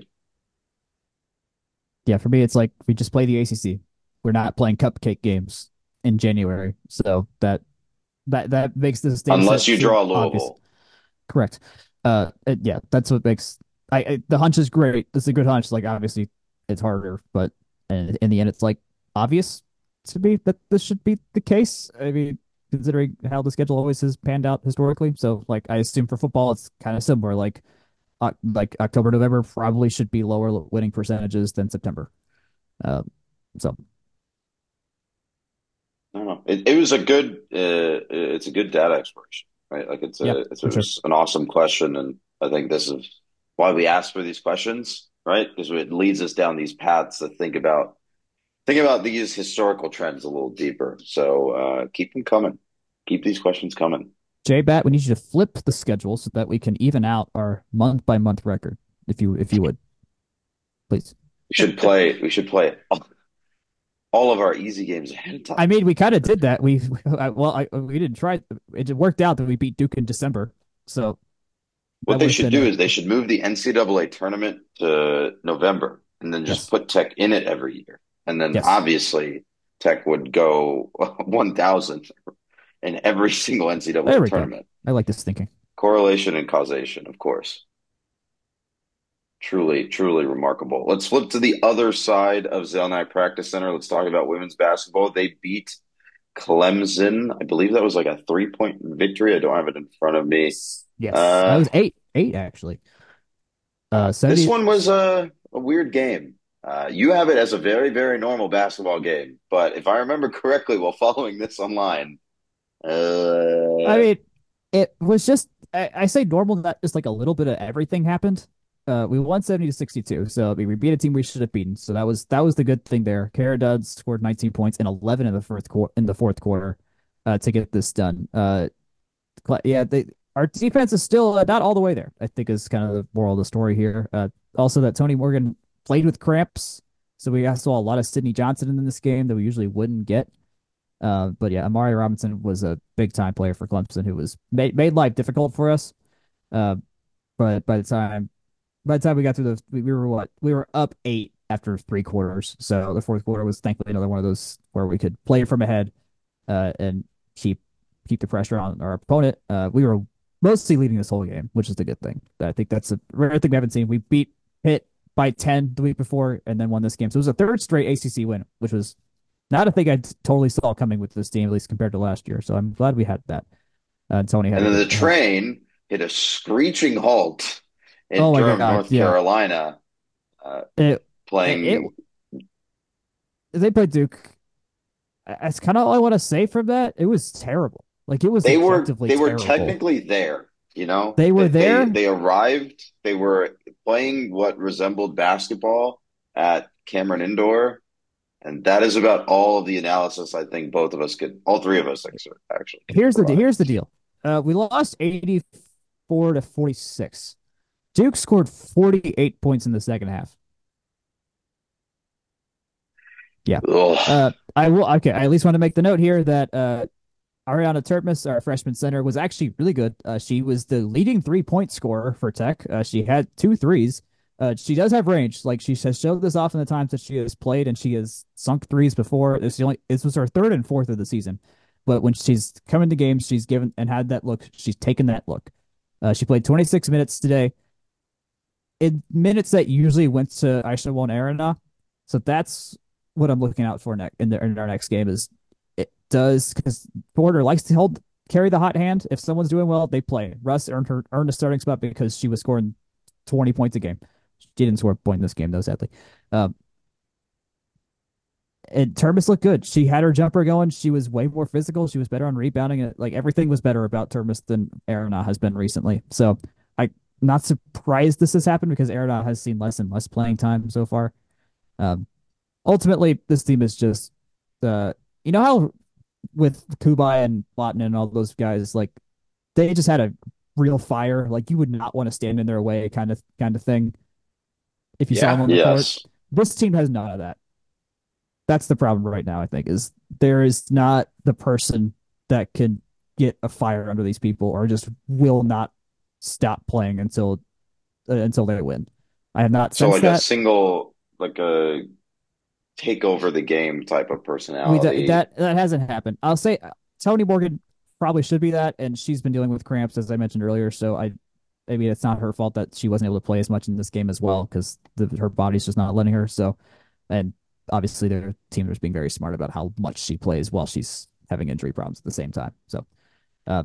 Yeah, for me, it's like we just play the ACC. We're not playing cupcake games in January. So that that that makes this unless you draw Louisville. August. Correct. Uh, it, yeah, that's what makes I, I, the hunch is great. It's a good hunch. Like obviously, it's harder, but in, in the end, it's like obvious to me that this should be the case. I mean, considering how the schedule always has panned out historically. So, like, I assume for football, it's kind of similar. Like, uh, like October, November probably should be lower winning percentages than September. Um, so I don't know. It, it was a good. Uh, it's a good data exploration, right? Like it's a, yep, it's, it's sure. an awesome question, and I think this is why we ask for these questions. Right? Because it leads us down these paths to think about think about these historical trends a little deeper. So uh, keep them coming. Keep these questions coming. J Batt, we need you to flip the schedule so that we can even out our month by month record, if you if you would, please. We should play. We should play all, all of our easy games ahead of time. I mean, we kind of did that. We well, I, we didn't try. It worked out that we beat Duke in December. So what they should do is they should move the NCAA tournament to November and then just yes. put Tech in it every year. And then yes. obviously Tech would go 1,000 in every single NCAA tournament. Go. I like this thinking. Correlation and causation, of course. Truly, truly remarkable. Let's flip to the other side of Zelnak Practice Center. Let's talk about women's basketball. They beat Clemson. I believe that was like a three point victory. I don't have it in front of me. Yes, uh, that was eight, eight actually. Uh, 70... This one was a, a weird game. Uh, you have it as a very, very normal basketball game, but if I remember correctly, while following this online, uh... I mean, it was just I, I, say normal, that just like a little bit of everything happened. Uh, we won seventy to sixty two, so I mean, we beat a team we should have beaten. So that was that was the good thing there. Kara Dunn scored nineteen points and eleven in the fourth quarter in the fourth quarter uh, to get this done. Uh, yeah, they our defense is still uh, not all the way there. I think is kind of the moral of the story here. Uh, also, that Tonie Morgan played with cramps, so we saw a lot of Sidney Johnson in this game that we usually wouldn't get. Uh, but yeah, Amari Robinson was a big time player for Clemson who was made made life difficult for us. Uh, but by the time by the time we got through the we, we were what we were up eight after three quarters. So the fourth quarter was thankfully another one of those where we could play from ahead uh, and keep keep the pressure on our opponent. Uh, we were mostly leading this whole game, which is the good thing. I think that's a rare thing we haven't seen. We beat Pitt by 10 the week before and then won this game. So it was a third straight ACC win, which was not a thing I totally saw coming with this team, at least compared to last year. So I'm glad we had that. Uh, Tony had And then the train hit a screeching halt in oh Durham, God, North yeah. Carolina, uh, it, playing. It, it, they played Duke. That's kind of all I want to say from that. It was terrible. Like it was. They were. They were technically there. You know, they were they, there. They, they arrived. They were playing what resembled basketball at Cameron Indoor, and that is about all of the analysis I think both of us could, all three of us, actually. Here's the here's the deal. Uh, we lost eighty four to forty six. Duke scored forty eight points in the second half. Yeah. Uh, I will. Okay. I at least want to make the note here that uh, Ariadna Termis, our freshman center, was actually really good. Uh, she was the leading three point scorer for Tech. Uh, she had two threes. Uh, she does have range. Like she has showed this off in the times that she has played, and she has sunk threes before. This only this was her third and fourth of the season. But when she's come into games, she's given and had that look. She's taken that look. Uh, she played 26 minutes today. In minutes that usually went to Aixa Wone Aranaz. So that's what I'm looking out for next in, the, in our next game is it does because Fortner likes to hold carry the hot hand. If someone's doing well, they play. Russ earned her earned a starting spot because she was scoring twenty points a game. She didn't score a point in this game though, sadly. Um, and Termis looked good. She had her jumper going. She was way more physical. She was better on rebounding. Like everything was better about Termis than Arana has been recently. So I'm not surprised this has happened because Aranaz has seen less and less playing time so far. Um, ultimately, this team is just, uh, you know how with Cubaj and Lawton and all those guys, like they just had a real fire. Like you would not want to stand in their way, kind of kind of thing. If you yeah, saw them on the yes. court, this team has none of that. That's the problem right now. I think is there is not the person that can get a fire under these people, or just will not stop playing until uh, until they win. I have not. So like that. a single, like a take over the game type of personality. We, that that hasn't happened. I'll say Tonie Morgan probably should be that, and she's been dealing with cramps as I mentioned earlier. So I, I mean, it's not her fault that she wasn't able to play as much in this game as well because her body's just not letting her. So, and obviously their team is being very smart about how much she plays while she's having injury problems at the same time. So, uh,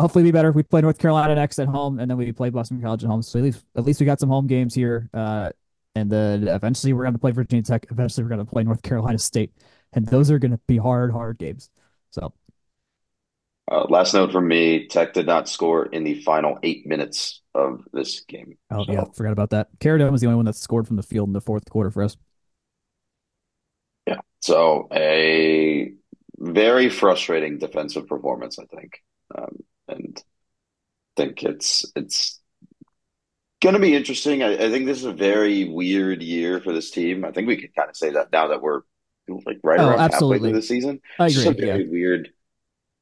hopefully be better. We play North Carolina next at home, and then we play Boston College at home. So at least at least we got some home games here. Uh, and then eventually we're going to play Virginia Tech. Eventually we're going to play North Carolina State, and those are going to be hard, hard games. So, uh, I'll hopefully be better. If we play North Carolina next at home, and then we play Boston College at home. So at least we got some home games here, and then eventually we're going to play Virginia Tech. Eventually we're going to play North Carolina State, and those are going to be hard, hard games. So last note from me: Tech did not score in the final eight minutes of this game. Oh yeah, So forgot about that. Carradine was the only one that scored from the field in the fourth quarter for us. yeah, so a very frustrating defensive performance, I think, um, and think it's it's going to be interesting. I, I think this is a very weird year for this team. I think we can kind of say that now that we're like right Oh, around halfway through the season. I It's a agree. Yeah. very weird,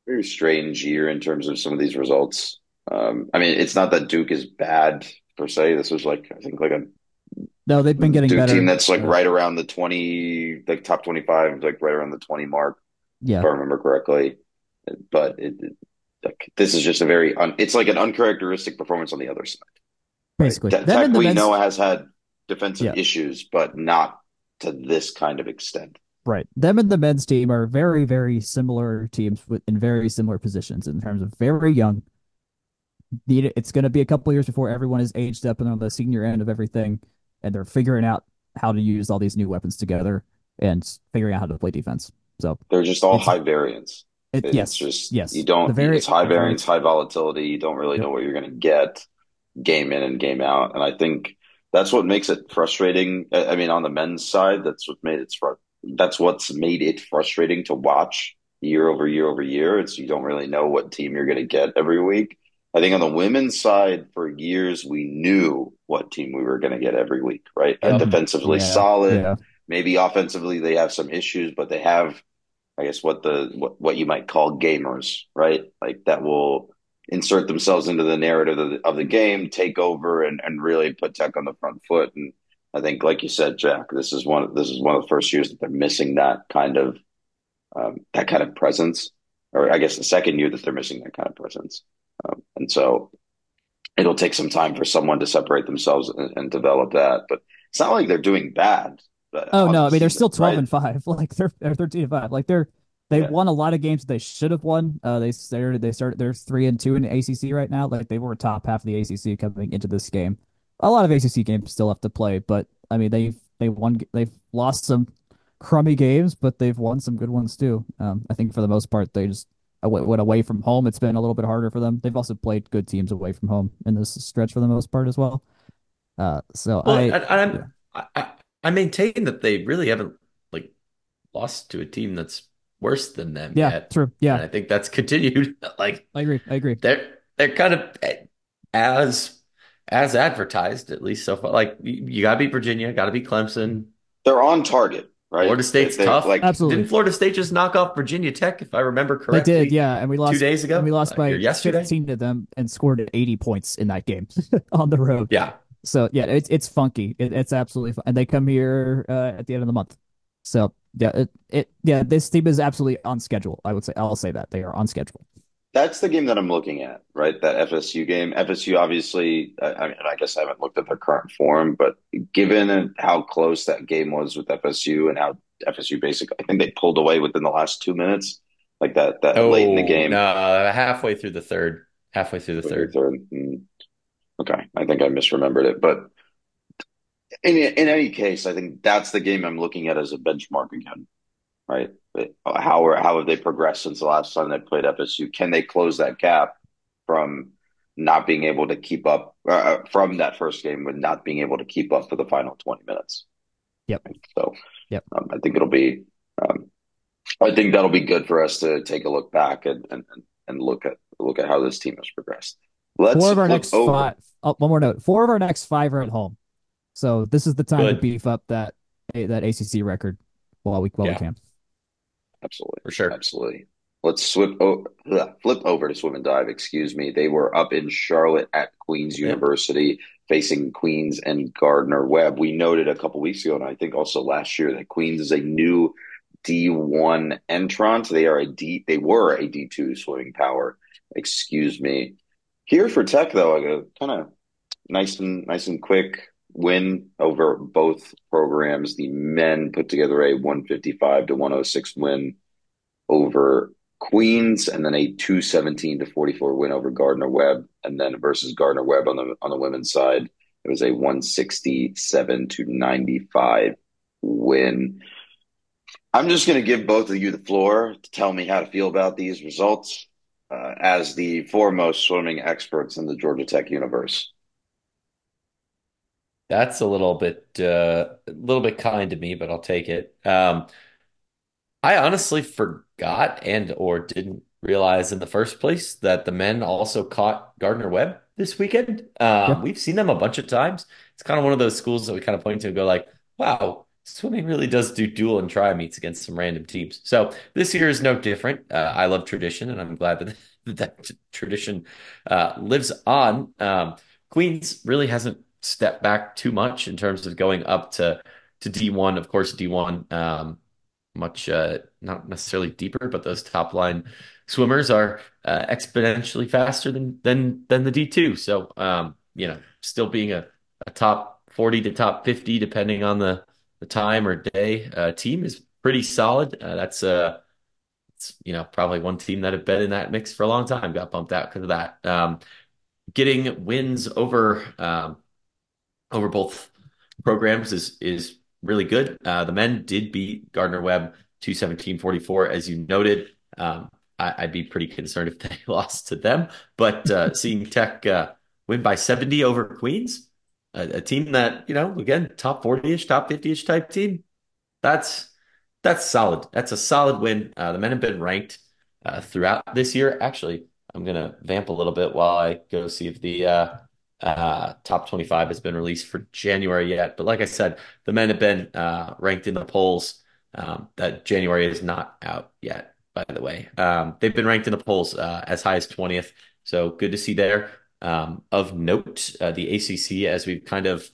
very strange year in terms of some of these results. Um, I mean, it's not that Duke is bad per se. This was like I think like a No, they've been getting Duke team better. that's like Uh, right around the 20, like top 25, like right around the 20 mark, Yeah, if I remember correctly. But it, it like this is just a very un, it's like an uncharacteristic performance on the other side, basically. Te- Them Tech and the we know has had defensive Yeah, issues, but not to this kind of extent. right. Them and the men's team are very, very similar teams with in very similar positions in terms of very young. It's going to be a couple years before everyone is aged up and on the senior end of everything, and they're figuring out how to use all these new weapons together and figuring out how to play defense. So They're just all high variance. It. It's Yes, just you yes. The don't. It's high variance, high volatility. You don't really Yep. know what you're going to get game in and game out, and I think that's what makes it frustrating. I mean, on the men's side, that's what made it that's what's made it frustrating to watch year over year over year. It's you don't really know what team you're going to get every week. I think on the women's side, for years we knew what team we were going to get every week, right? Mhm. defensively Yeah. solid, Yeah. maybe offensively they have some issues, but they have I guess what the what, what you might call gamers, right? Like that will insert themselves into the narrative of the, of the game, take over, and and really put Tech on the front foot. And I think, like you said, Jack, this is one this is one of the first years that they're missing that kind of um, that kind of presence, or I guess the second year that they're missing that kind of presence. Um, and so it'll take some time for someone to separate themselves and, and develop that. But it's not like they're doing bad Oh no, I mean they're still 12 right? and 5. Like they're they're 13 and 5. Like they're they Yeah. won a lot of games that they should have won. Uh they started they started they're 3 and 2 in the ACC right now. Like they were top half of the ACC coming into this game. A lot of ACC games still have to play, but I mean they've they won they've lost some crummy games, but they've won some good ones too. Um I think for the most part they just uh, went away from home. It's been a little bit harder for them. They've also played good teams away from home in this stretch for the most part as well. Uh so Well, I and, and. I'm I, I I maintain that they really haven't like lost to a team that's worse than them Yeah, yet, true. and Yeah. I think that's continued. Like I agree. I agree. they're they're kind of eh, as as advertised, at least so far. Like you, you got to beat Virginia, got to beat Clemson. They're on target, right? Florida They, State's they tough. like Absolutely. Didn't Florida State just knock off Virginia Tech, if I remember correctly? They did, yeah, and we lost two lost days and we lost or by yesterday? 15 to them and scored 80 points in that game on the road. Yeah. So yeah, it's it's funky. It, it's absolutely fun. And they come here uh, at the end of the month. So yeah, it, it yeah, this team is absolutely on schedule. I would say I'll say that they are on schedule. that's the game that I'm looking at, right? That FSU game. FSU obviously, I, I mean, I guess I haven't looked at their current form, but given how close that game was with FSU and how FSU basically, I think they pulled away within the last two minutes, like that that late in the Oh, game. no, halfway through the third. Halfway through the third. third. Mm, Okay, I think I misremembered it, but in in any case, I think that's the game I'm looking at as a benchmark again, right? How are how have they progressed since the last time they played FSU? Can they close that gap from not being able to keep up uh, from that first game with not being able to keep up for the final 20 minutes? Yep. So Yep. um, I think it'll be um, I think that'll be good for us to take a look back and and, and look at look at how this team has progressed. Let's Four of our next over. five. Oh, one more note. Four of our next five are at home. So this is the time to beef up that that ACC record while we while we can. Absolutely. For sure. Absolutely. Let's swip o- ugh, flip over to swim and dive. Excuse me. They were up in Charlotte at Queens Yep. University facing Queens and Gardner Webb. We noted a couple weeks ago, and I think also last year, that Queens is a new D1 entrant. They are a D. They were a D2 swimming power. Excuse me. Here for Tech, though, a kind of nice and nice and quick win over both programs. The men put together a 155 to 106 win over Queens, and then a 217 to 44 win over Gardner Webb, and then versus Gardner Webb on the on the women's side, it was a 167 to 95 win. I'm just going to give both of you the floor to tell me how to feel about these results. Uh, as the foremost swimming experts in the Georgia Tech universe. That's a little bit uh, a little bit kind to me, but I'll take it. Um, I honestly forgot and or didn't realize in the first place that the men also caught Gardner Webb this weekend. Um, Yeah. we've seen them a bunch of times. It's kind of one of those schools that we kind of point to and go like, wow, swimming really does do dual and try meets against some random teams. So this year is no different. Uh, I love tradition, and I'm glad that that tradition uh, lives on. Um, Queens really hasn't stepped back too much in terms of going up to to D1. Of course, D1. Um, much uh, not necessarily deeper, but those top line swimmers are uh, exponentially faster than than than the D2. So um, you know, still being a, a top 40 to top 50, depending on the the time or day uh, team is pretty solid. Uh, that's uh it's, you know probably one team that had been in that mix for a long time got bumped out because of that. Um, getting wins over um, over both programs is is really good. Uh, the men did beat Gardner Webb 217-44, as you noted. Um, I, would be pretty concerned if they lost to them. But uh, seeing Tech uh, win by 70 over Queens, a, a, team that, you know, again, top 40-ish, top 50-ish type team, that's that's solid. That's a solid win. Uh, the men have been ranked uh, throughout this year. Actually, I'm to vamp a little bit while I go see if the uh, uh, top 25 has been released for January yet. But like I said, the men have been uh, ranked in the polls. Um, that January is not out yet, by the way. Um, they've been ranked in the polls uh, as high as 20th. So good to see there. Um, of note, uh, the ACC, as we've kind of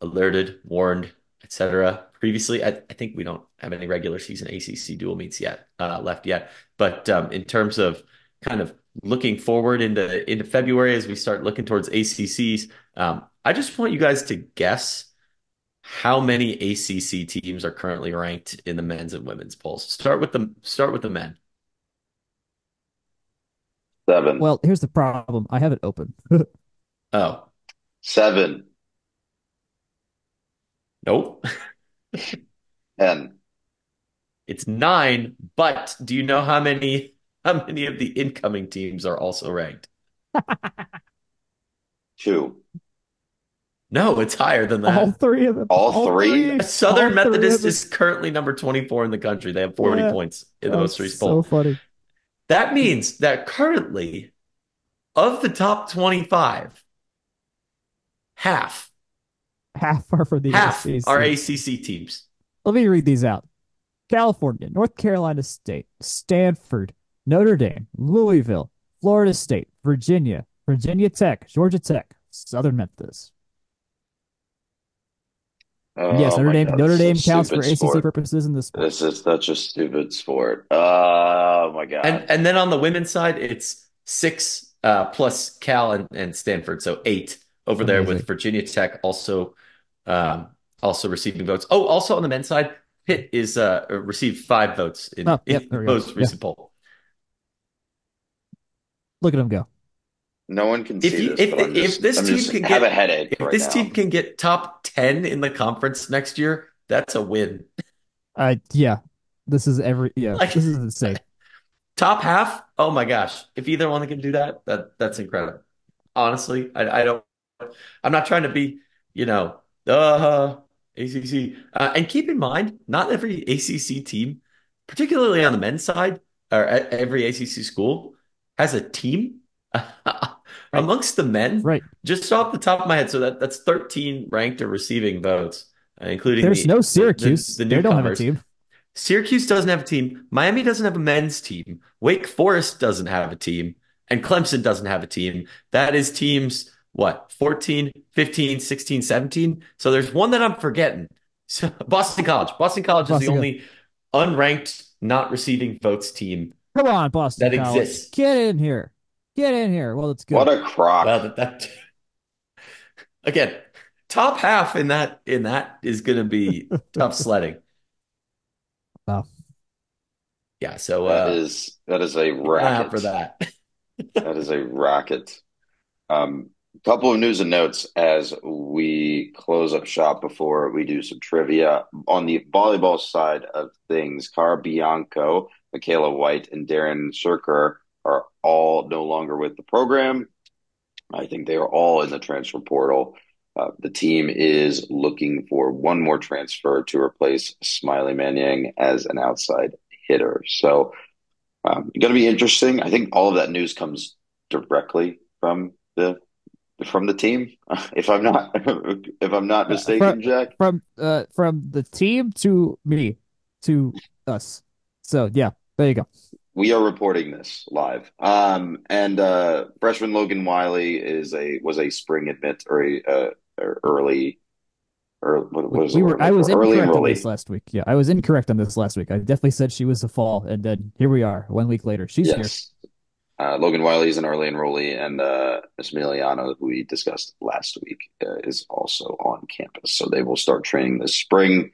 alerted, warned, etc. previously, I, I, think we don't have any regular season ACC dual meets yet uh, left yet. But um, in terms of kind of looking forward into into February as we start looking towards ACCs. Um, I just want you guys to guess how many ACC teams are currently ranked in the men's and women's polls. Start with the start with the men. Seven. Well, here's the problem. I have it open. oh. Seven. Nope. Ten. It's nine, but do you know how many how many of the incoming teams are also ranked? Two. No, it's higher than that. All three of them. All, all three? three? Southern all Methodist is currently number 24 in the country. They have 40 yeah. points in the oh, most recent poll. So funny. That means that currently, of the top 25, half, half are for the half ACC. are ACC teams. Let me read these out: California, North Carolina State, Stanford, Notre Dame, Louisville, Florida State, Virginia, Virginia Tech, Georgia Tech, Southern Memphis. Oh, yes, Notre Dame. God, Notre Dame counts for sport. ACC purposes in this sport. This is such a stupid sport. Oh my god! And and then on the women's side, it's six uh, plus Cal and, and Stanford, so eight over there with Virginia Tech also um, also receiving votes. Oh, also on the men's side, Pitt is uh, received five votes in, oh, yep, in most recent yeah. poll. Look at him go. No one can see if you, this. If, if just, this team can have get a headache, if right this now. team can get top ten in the conference next year, that's a win. Uh, yeah, this is every yeah, like, this is insane. Top half, oh my gosh! If either one can do that, that that's incredible. Honestly, I, I don't. I'm not trying to be, you know, uh, ACC. Uh, and keep in mind, not every ACC team, particularly on the men's side, or every ACC school, has a team amongst the men. Right. Just off the top of my head, so that that's 13 ranked or receiving votes, uh, including there's the, no Syracuse. The, the, they don't have a team. Syracuse doesn't have a team. Miami doesn't have a men's team. Wake Forest doesn't have a team. And Clemson doesn't have a team. That is teams, what, 14, 15, 16, 17? So there's one that I'm forgetting. So Boston College. Boston College Boston is the only unranked, not receiving votes team. Come on, Boston that College. exists. Get in here. Get in here. Well, it's good. What a crock. Well, that, that again, top half in that in that is going to be tough sledding. Wow. Yeah. So uh, that is that is a racket for that. that is a racket. Um, couple of news and notes as we close up shop before we do some trivia on the volleyball side of things. Car Bianco, Michaela White, and Darren Shirker are all no longer with the program. I think they are all in the transfer portal. Uh, the team is looking for one more transfer to replace Smiley Manning as an outside hitter. So, um, going to be interesting. I think all of that news comes directly from the from the team. If I'm not if I'm not mistaken, from, Jack. From uh from the team to me to us. So yeah, there you go. We are reporting this live. Um, and uh, freshman Logan Wiley is a was a spring admit or a uh, or early or what was we were I was early incorrect on this last week. Yeah, I was incorrect on this last week. I definitely said she was a fall, and then here we are, one week later. She's yes. here. Uh, Logan Wiley is an early enrollee, and uh, Emiliano, who we discussed last week, uh, is also on campus. So they will start training this spring.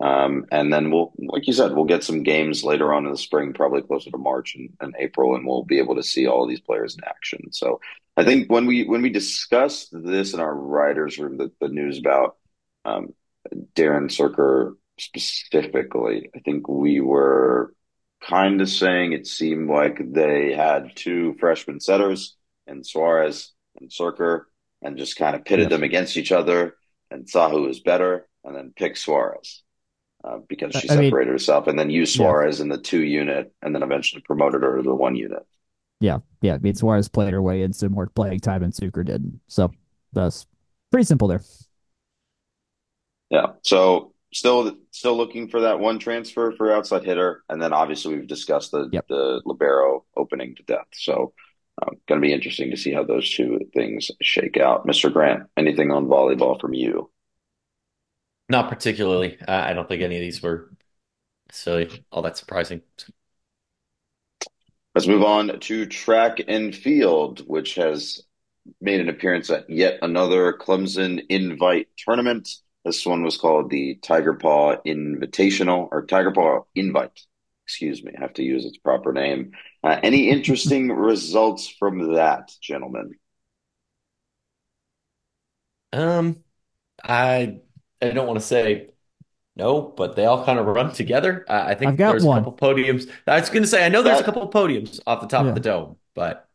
Um, and then we'll, like you said, we'll get some games later on in the spring, probably closer to March and, and April, and we'll be able to see all these players in action. So I think when we when we discussed this in our writers' room, the, the news about um, Darren Cirker specifically, I think we were kind of saying it seemed like they had two freshman setters and Suarez and Cirker and just kind of pitted them against each other and saw who was better and then picked Suarez uh, because she I separated mean, herself, and then used Suarez yeah. in the two unit, and then eventually promoted her to the one unit. Yeah, yeah. I mean, Suarez played her way into more playing time than Suker did, so that's pretty simple there. Yeah. So still, still looking for that one transfer for outside hitter, and then obviously we've discussed the yep. the libero opening to death. So. Uh, going to be interesting to see how those two things shake out. Mr. Grant, anything on volleyball from you? Not particularly. Uh, I don't think any of these were necessarily all that surprising. Let's move on to track and field, which has made an appearance at yet another Clemson Invite tournament. This one was called the Tiger Paw Invitational or Tiger Paw Invite. Excuse me, I have to use its proper name. Uh, any interesting results from that, gentlemen? Um, I I don't want to say no, but they all kind of run together. Uh, I think I've got there's one. a couple podiums. I was going to say I know there's that, a couple of podiums off the top yeah. of the dome, but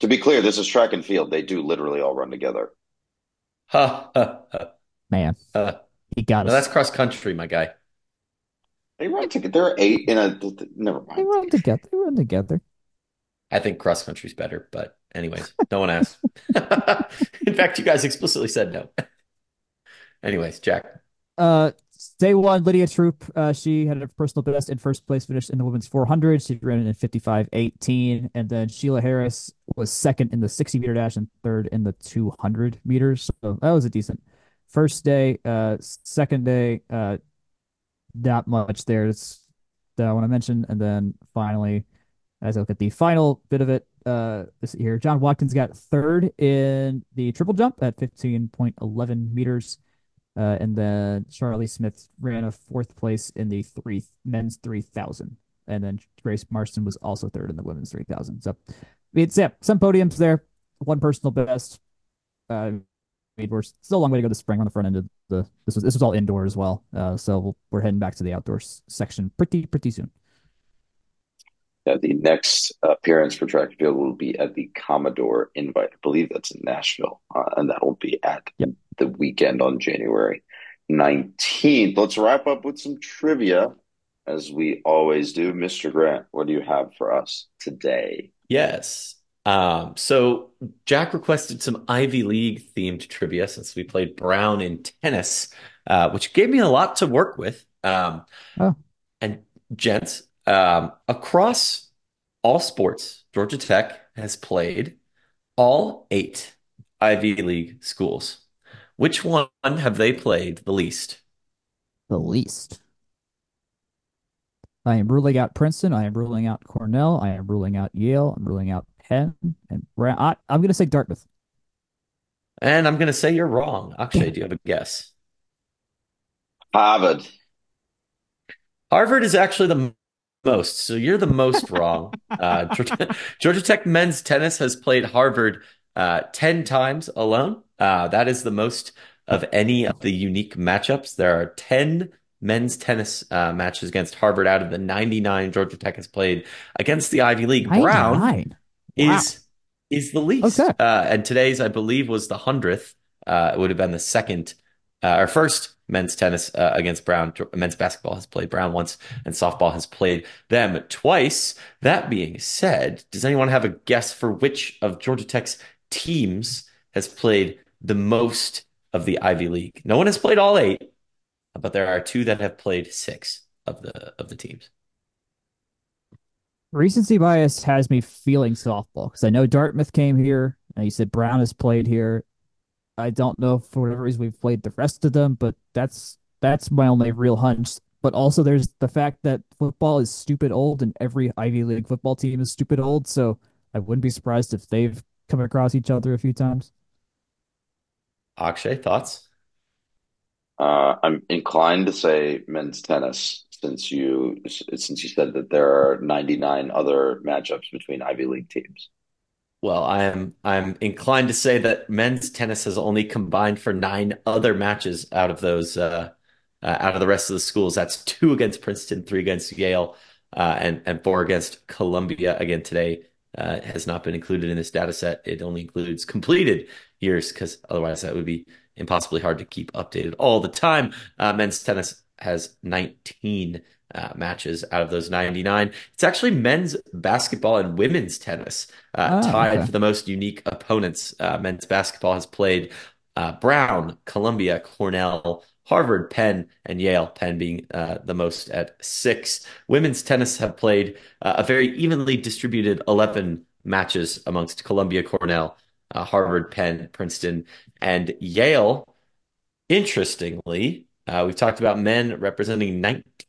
to be clear, this is track and field. They do literally all run together. Man, uh, he got us. that's cross country, my guy. They run together. There are eight in a. Never mind. They run together. They run together. I think cross country's better, but anyways, no one asked. in fact, you guys explicitly said no. Anyways, Jack. Uh, day one, Lydia Troop. Uh, she had a personal best in first place, finished in the women's 400. She ran in 55.18, and then Sheila Harris was second in the 60 meter dash and third in the 200 meters. So that was a decent first day. Uh, second day, uh, not much there. That I want to mention, and then finally, as I look at the final bit of it, uh, this here, John Watkins got third in the triple jump at 15.11 meters. Uh, and then Charlie Smith ran a fourth place in the three men's 3000. And then Grace Marston was also third in the women's 3000. So it's, yeah, some podiums there, one personal best. Uh, we're still a long way to go this spring on the front end of the, this was, this was all indoor as well. Uh, so we're heading back to the outdoor section pretty, pretty soon. Yeah, the next appearance for track and field will be at the Commodore Invite. I believe that's in Nashville, uh, and that will be at yep. the weekend on January 19th. Let's wrap up with some trivia, as we always do. Mr. Grant, what do you have for us today? Yes. Um, so Jack requested some Ivy League themed trivia since we played Brown in tennis, uh, which gave me a lot to work with. Um, oh. And gents, um, across all sports, Georgia Tech has played all eight Ivy League schools. Which one have they played the least? The least. I am ruling out Princeton. I am ruling out Cornell. I am ruling out Yale. I'm ruling out Penn and Brown. I, am going to say Dartmouth. And I'm going to say you're wrong. Akshay, do you have a guess? Harvard. Harvard is actually the most. So you're the most wrong. Uh, Georgia, Georgia, Tech men's tennis has played Harvard uh, 10 times alone. Uh, that is the most of any of the unique matchups. There are 10 men's tennis uh, matches against Harvard out of the 99 Georgia Tech has played against the Ivy League. Brown 99. Wow. is is the least. Okay. Uh, and today's, I believe, was the hundredth. Uh, it would have been the second uh, or first men's tennis uh, against Brown. Men's basketball has played Brown once, and softball has played them twice. That being said, does anyone have a guess for which of Georgia Tech's teams has played the most of the Ivy League? No one has played all eight, but there are two that have played six of the of the teams. Recency bias has me feeling softball because I know Dartmouth came here and you said Brown has played here. I don't know if for whatever reason we've played the rest of them, but that's that's my only real hunch. But also there's the fact that football is stupid old and every Ivy League football team is stupid old, so I wouldn't be surprised if they've come across each other a few times. Akshay, thoughts? Uh, I'm inclined to say men's tennis since you since you said that there are 99 other matchups between Ivy League teams. Well, I am I'm inclined to say that men's tennis has only combined for nine other matches out of those uh, uh, out of the rest of the schools. That's two against Princeton, three against Yale, uh, and and four against Columbia. Again today uh, has not been included in this data set. It only includes completed years because otherwise that would be impossibly hard to keep updated all the time. Uh, men's tennis has 19 uh, matches out of those 99. It's actually men's basketball and women's tennis uh, Oh, tied okay. for the most unique opponents. Uh, men's basketball has played uh, Brown, Columbia, Cornell, Harvard, Penn, and Yale. Penn being uh, the most at six. Women's tennis have played uh, a very evenly distributed 11 matches amongst Columbia, Cornell, uh, Harvard, Penn, Princeton, and Yale. Interestingly, uh, we've talked about men representing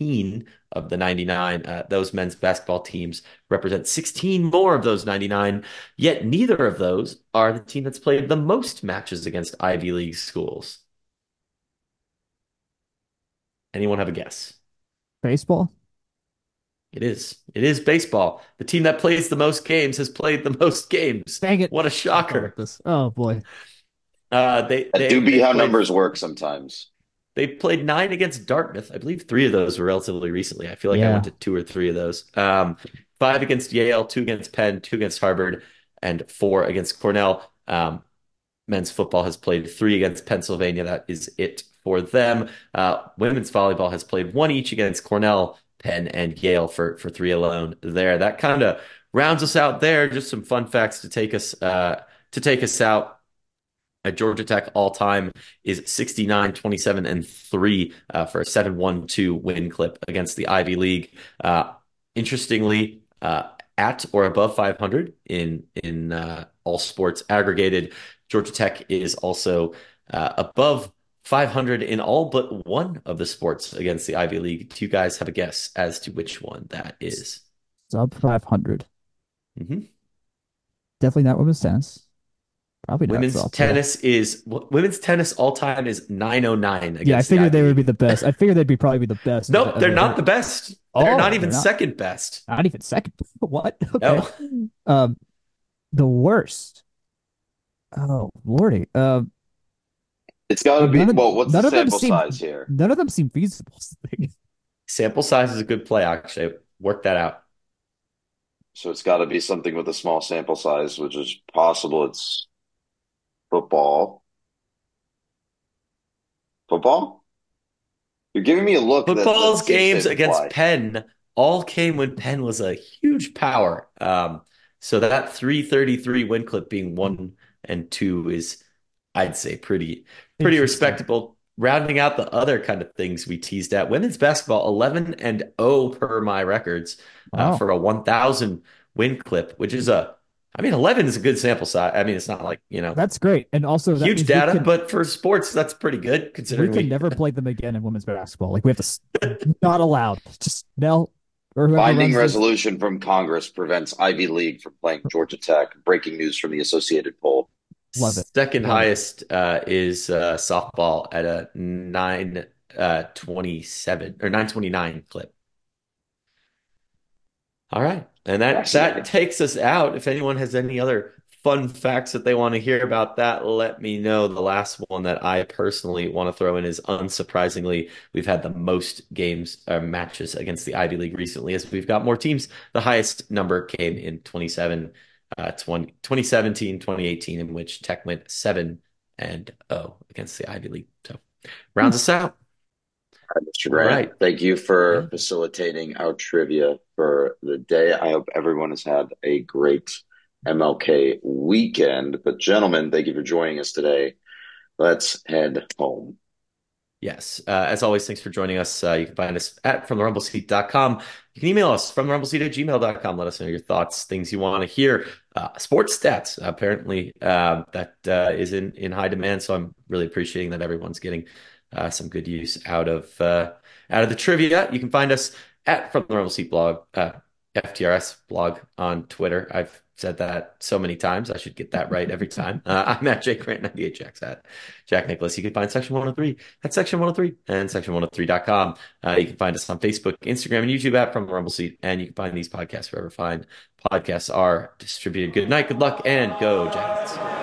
19 of the 99. Uh, those men's basketball teams represent 16 more of those 99, yet neither of those are the team that's played the most matches against Ivy League schools. Anyone have a guess? Baseball? It is. It is baseball. The team that plays the most games has played the most games. Dang it. What a shocker. Oh boy. Uh, they they do be how played numbers work sometimes. They played nine against Dartmouth. I believe three of those were relatively recently. I feel like I went to two or three of those. Um, five against Yale, two against Penn, two against Harvard, and four against Cornell. Um, men's football has played three against Pennsylvania. That is it for them. Uh, women's volleyball has played one each against Cornell, Penn, and Yale for for three alone. There, that kind of rounds us out. There, just some fun facts to take us uh, to take us out. At Georgia Tech all time is 69, 27, and 3 uh, for a 7 1 2 win clip against the Ivy League. Uh, interestingly, uh, at or above 500 in in uh, all sports aggregated. Georgia Tech is also uh, above 500 in all but one of the sports against the Ivy League. Do you guys have a guess as to which one that is? Sub 500. Mhm. Definitely not women's tennis. Probably not Women's softball. tennis is women's tennis all time is 909 Yeah, I the figured they would be the best. I figured they'd be probably be the best. Nope, of- of they're not the best. They're Oh, not they're even not. second best. Not even second. What? Okay. No. Um, the worst. Oh, lordy. Um, It's got to be. Of- well, what's none the sample seem- size here? none of them seem feasible. Sample size is a good play, actually. Work that out. So it's got to be something with a small sample size, which is possible. It's football. Football? You're giving me a look. that- that Football's games against imply- Penn all came when Penn was a huge power. Um, so that 333 win clip being one and two is, I'd say, pretty pretty respectable. Rounding out the other kind of things we teased at, women's basketball 11 and 0 per my records uh, for a 1,000 win clip, which is a, I mean, 11 is a good sample size. I mean, it's not like, you know, That's great. And also, that huge data, can- but for sports, that's pretty good considering we considering can we, never play them again in women's basketball. Like we have to, not allowed. Just Nell or whoever Binding runs this- resolution from Congress prevents Ivy League from playing Georgia Tech. Breaking news from the Associated Poll. Love it. Second Love it. highest uh, is uh, softball at a nine uh, twenty seven or nine twenty nine clip. All right, and that Excellent. that takes us out. If anyone has any other fun facts that they want to hear about that, let me know. The last one that I personally want to throw in is unsurprisingly, we've had the most games or uh, matches against the Ivy League recently as we've got more teams. The highest number came in 27, uh, 20, 2017, 2018, in which Tech went 7 and 0 against the Ivy League. So rounds us out. Mr. Grant, right. thank you for yeah. facilitating our trivia for the day. I hope everyone has had a great MLK weekend. But, gentlemen, thank you for joining us today. Let's head home. Yes. Uh, as always, thanks for joining us. Uh, you can find us at fromtherumbleseat.com. You can email us from therumbleseat at gmail.com. Let us know your thoughts, things you want to hear. Uh, sports stats, apparently, uh, that uh, is in, in high demand. So I'm really appreciating that everyone's getting uh, some good use out of out of the trivia. You can find us at From the Rumble Seat blog, FTRS blog on Twitter. I've said that so many times. I should get that right every time. Uh, I'm at Jake Grant 98 Jacks at Jack Nicholas. You can find Section 103 at Section 103 and Section103.com. Uh, you can find us on Facebook, Instagram, and YouTube at From the Rumble Seat. And you can find these podcasts wherever fine podcasts are distributed. Good night, good luck, and go, Jackets.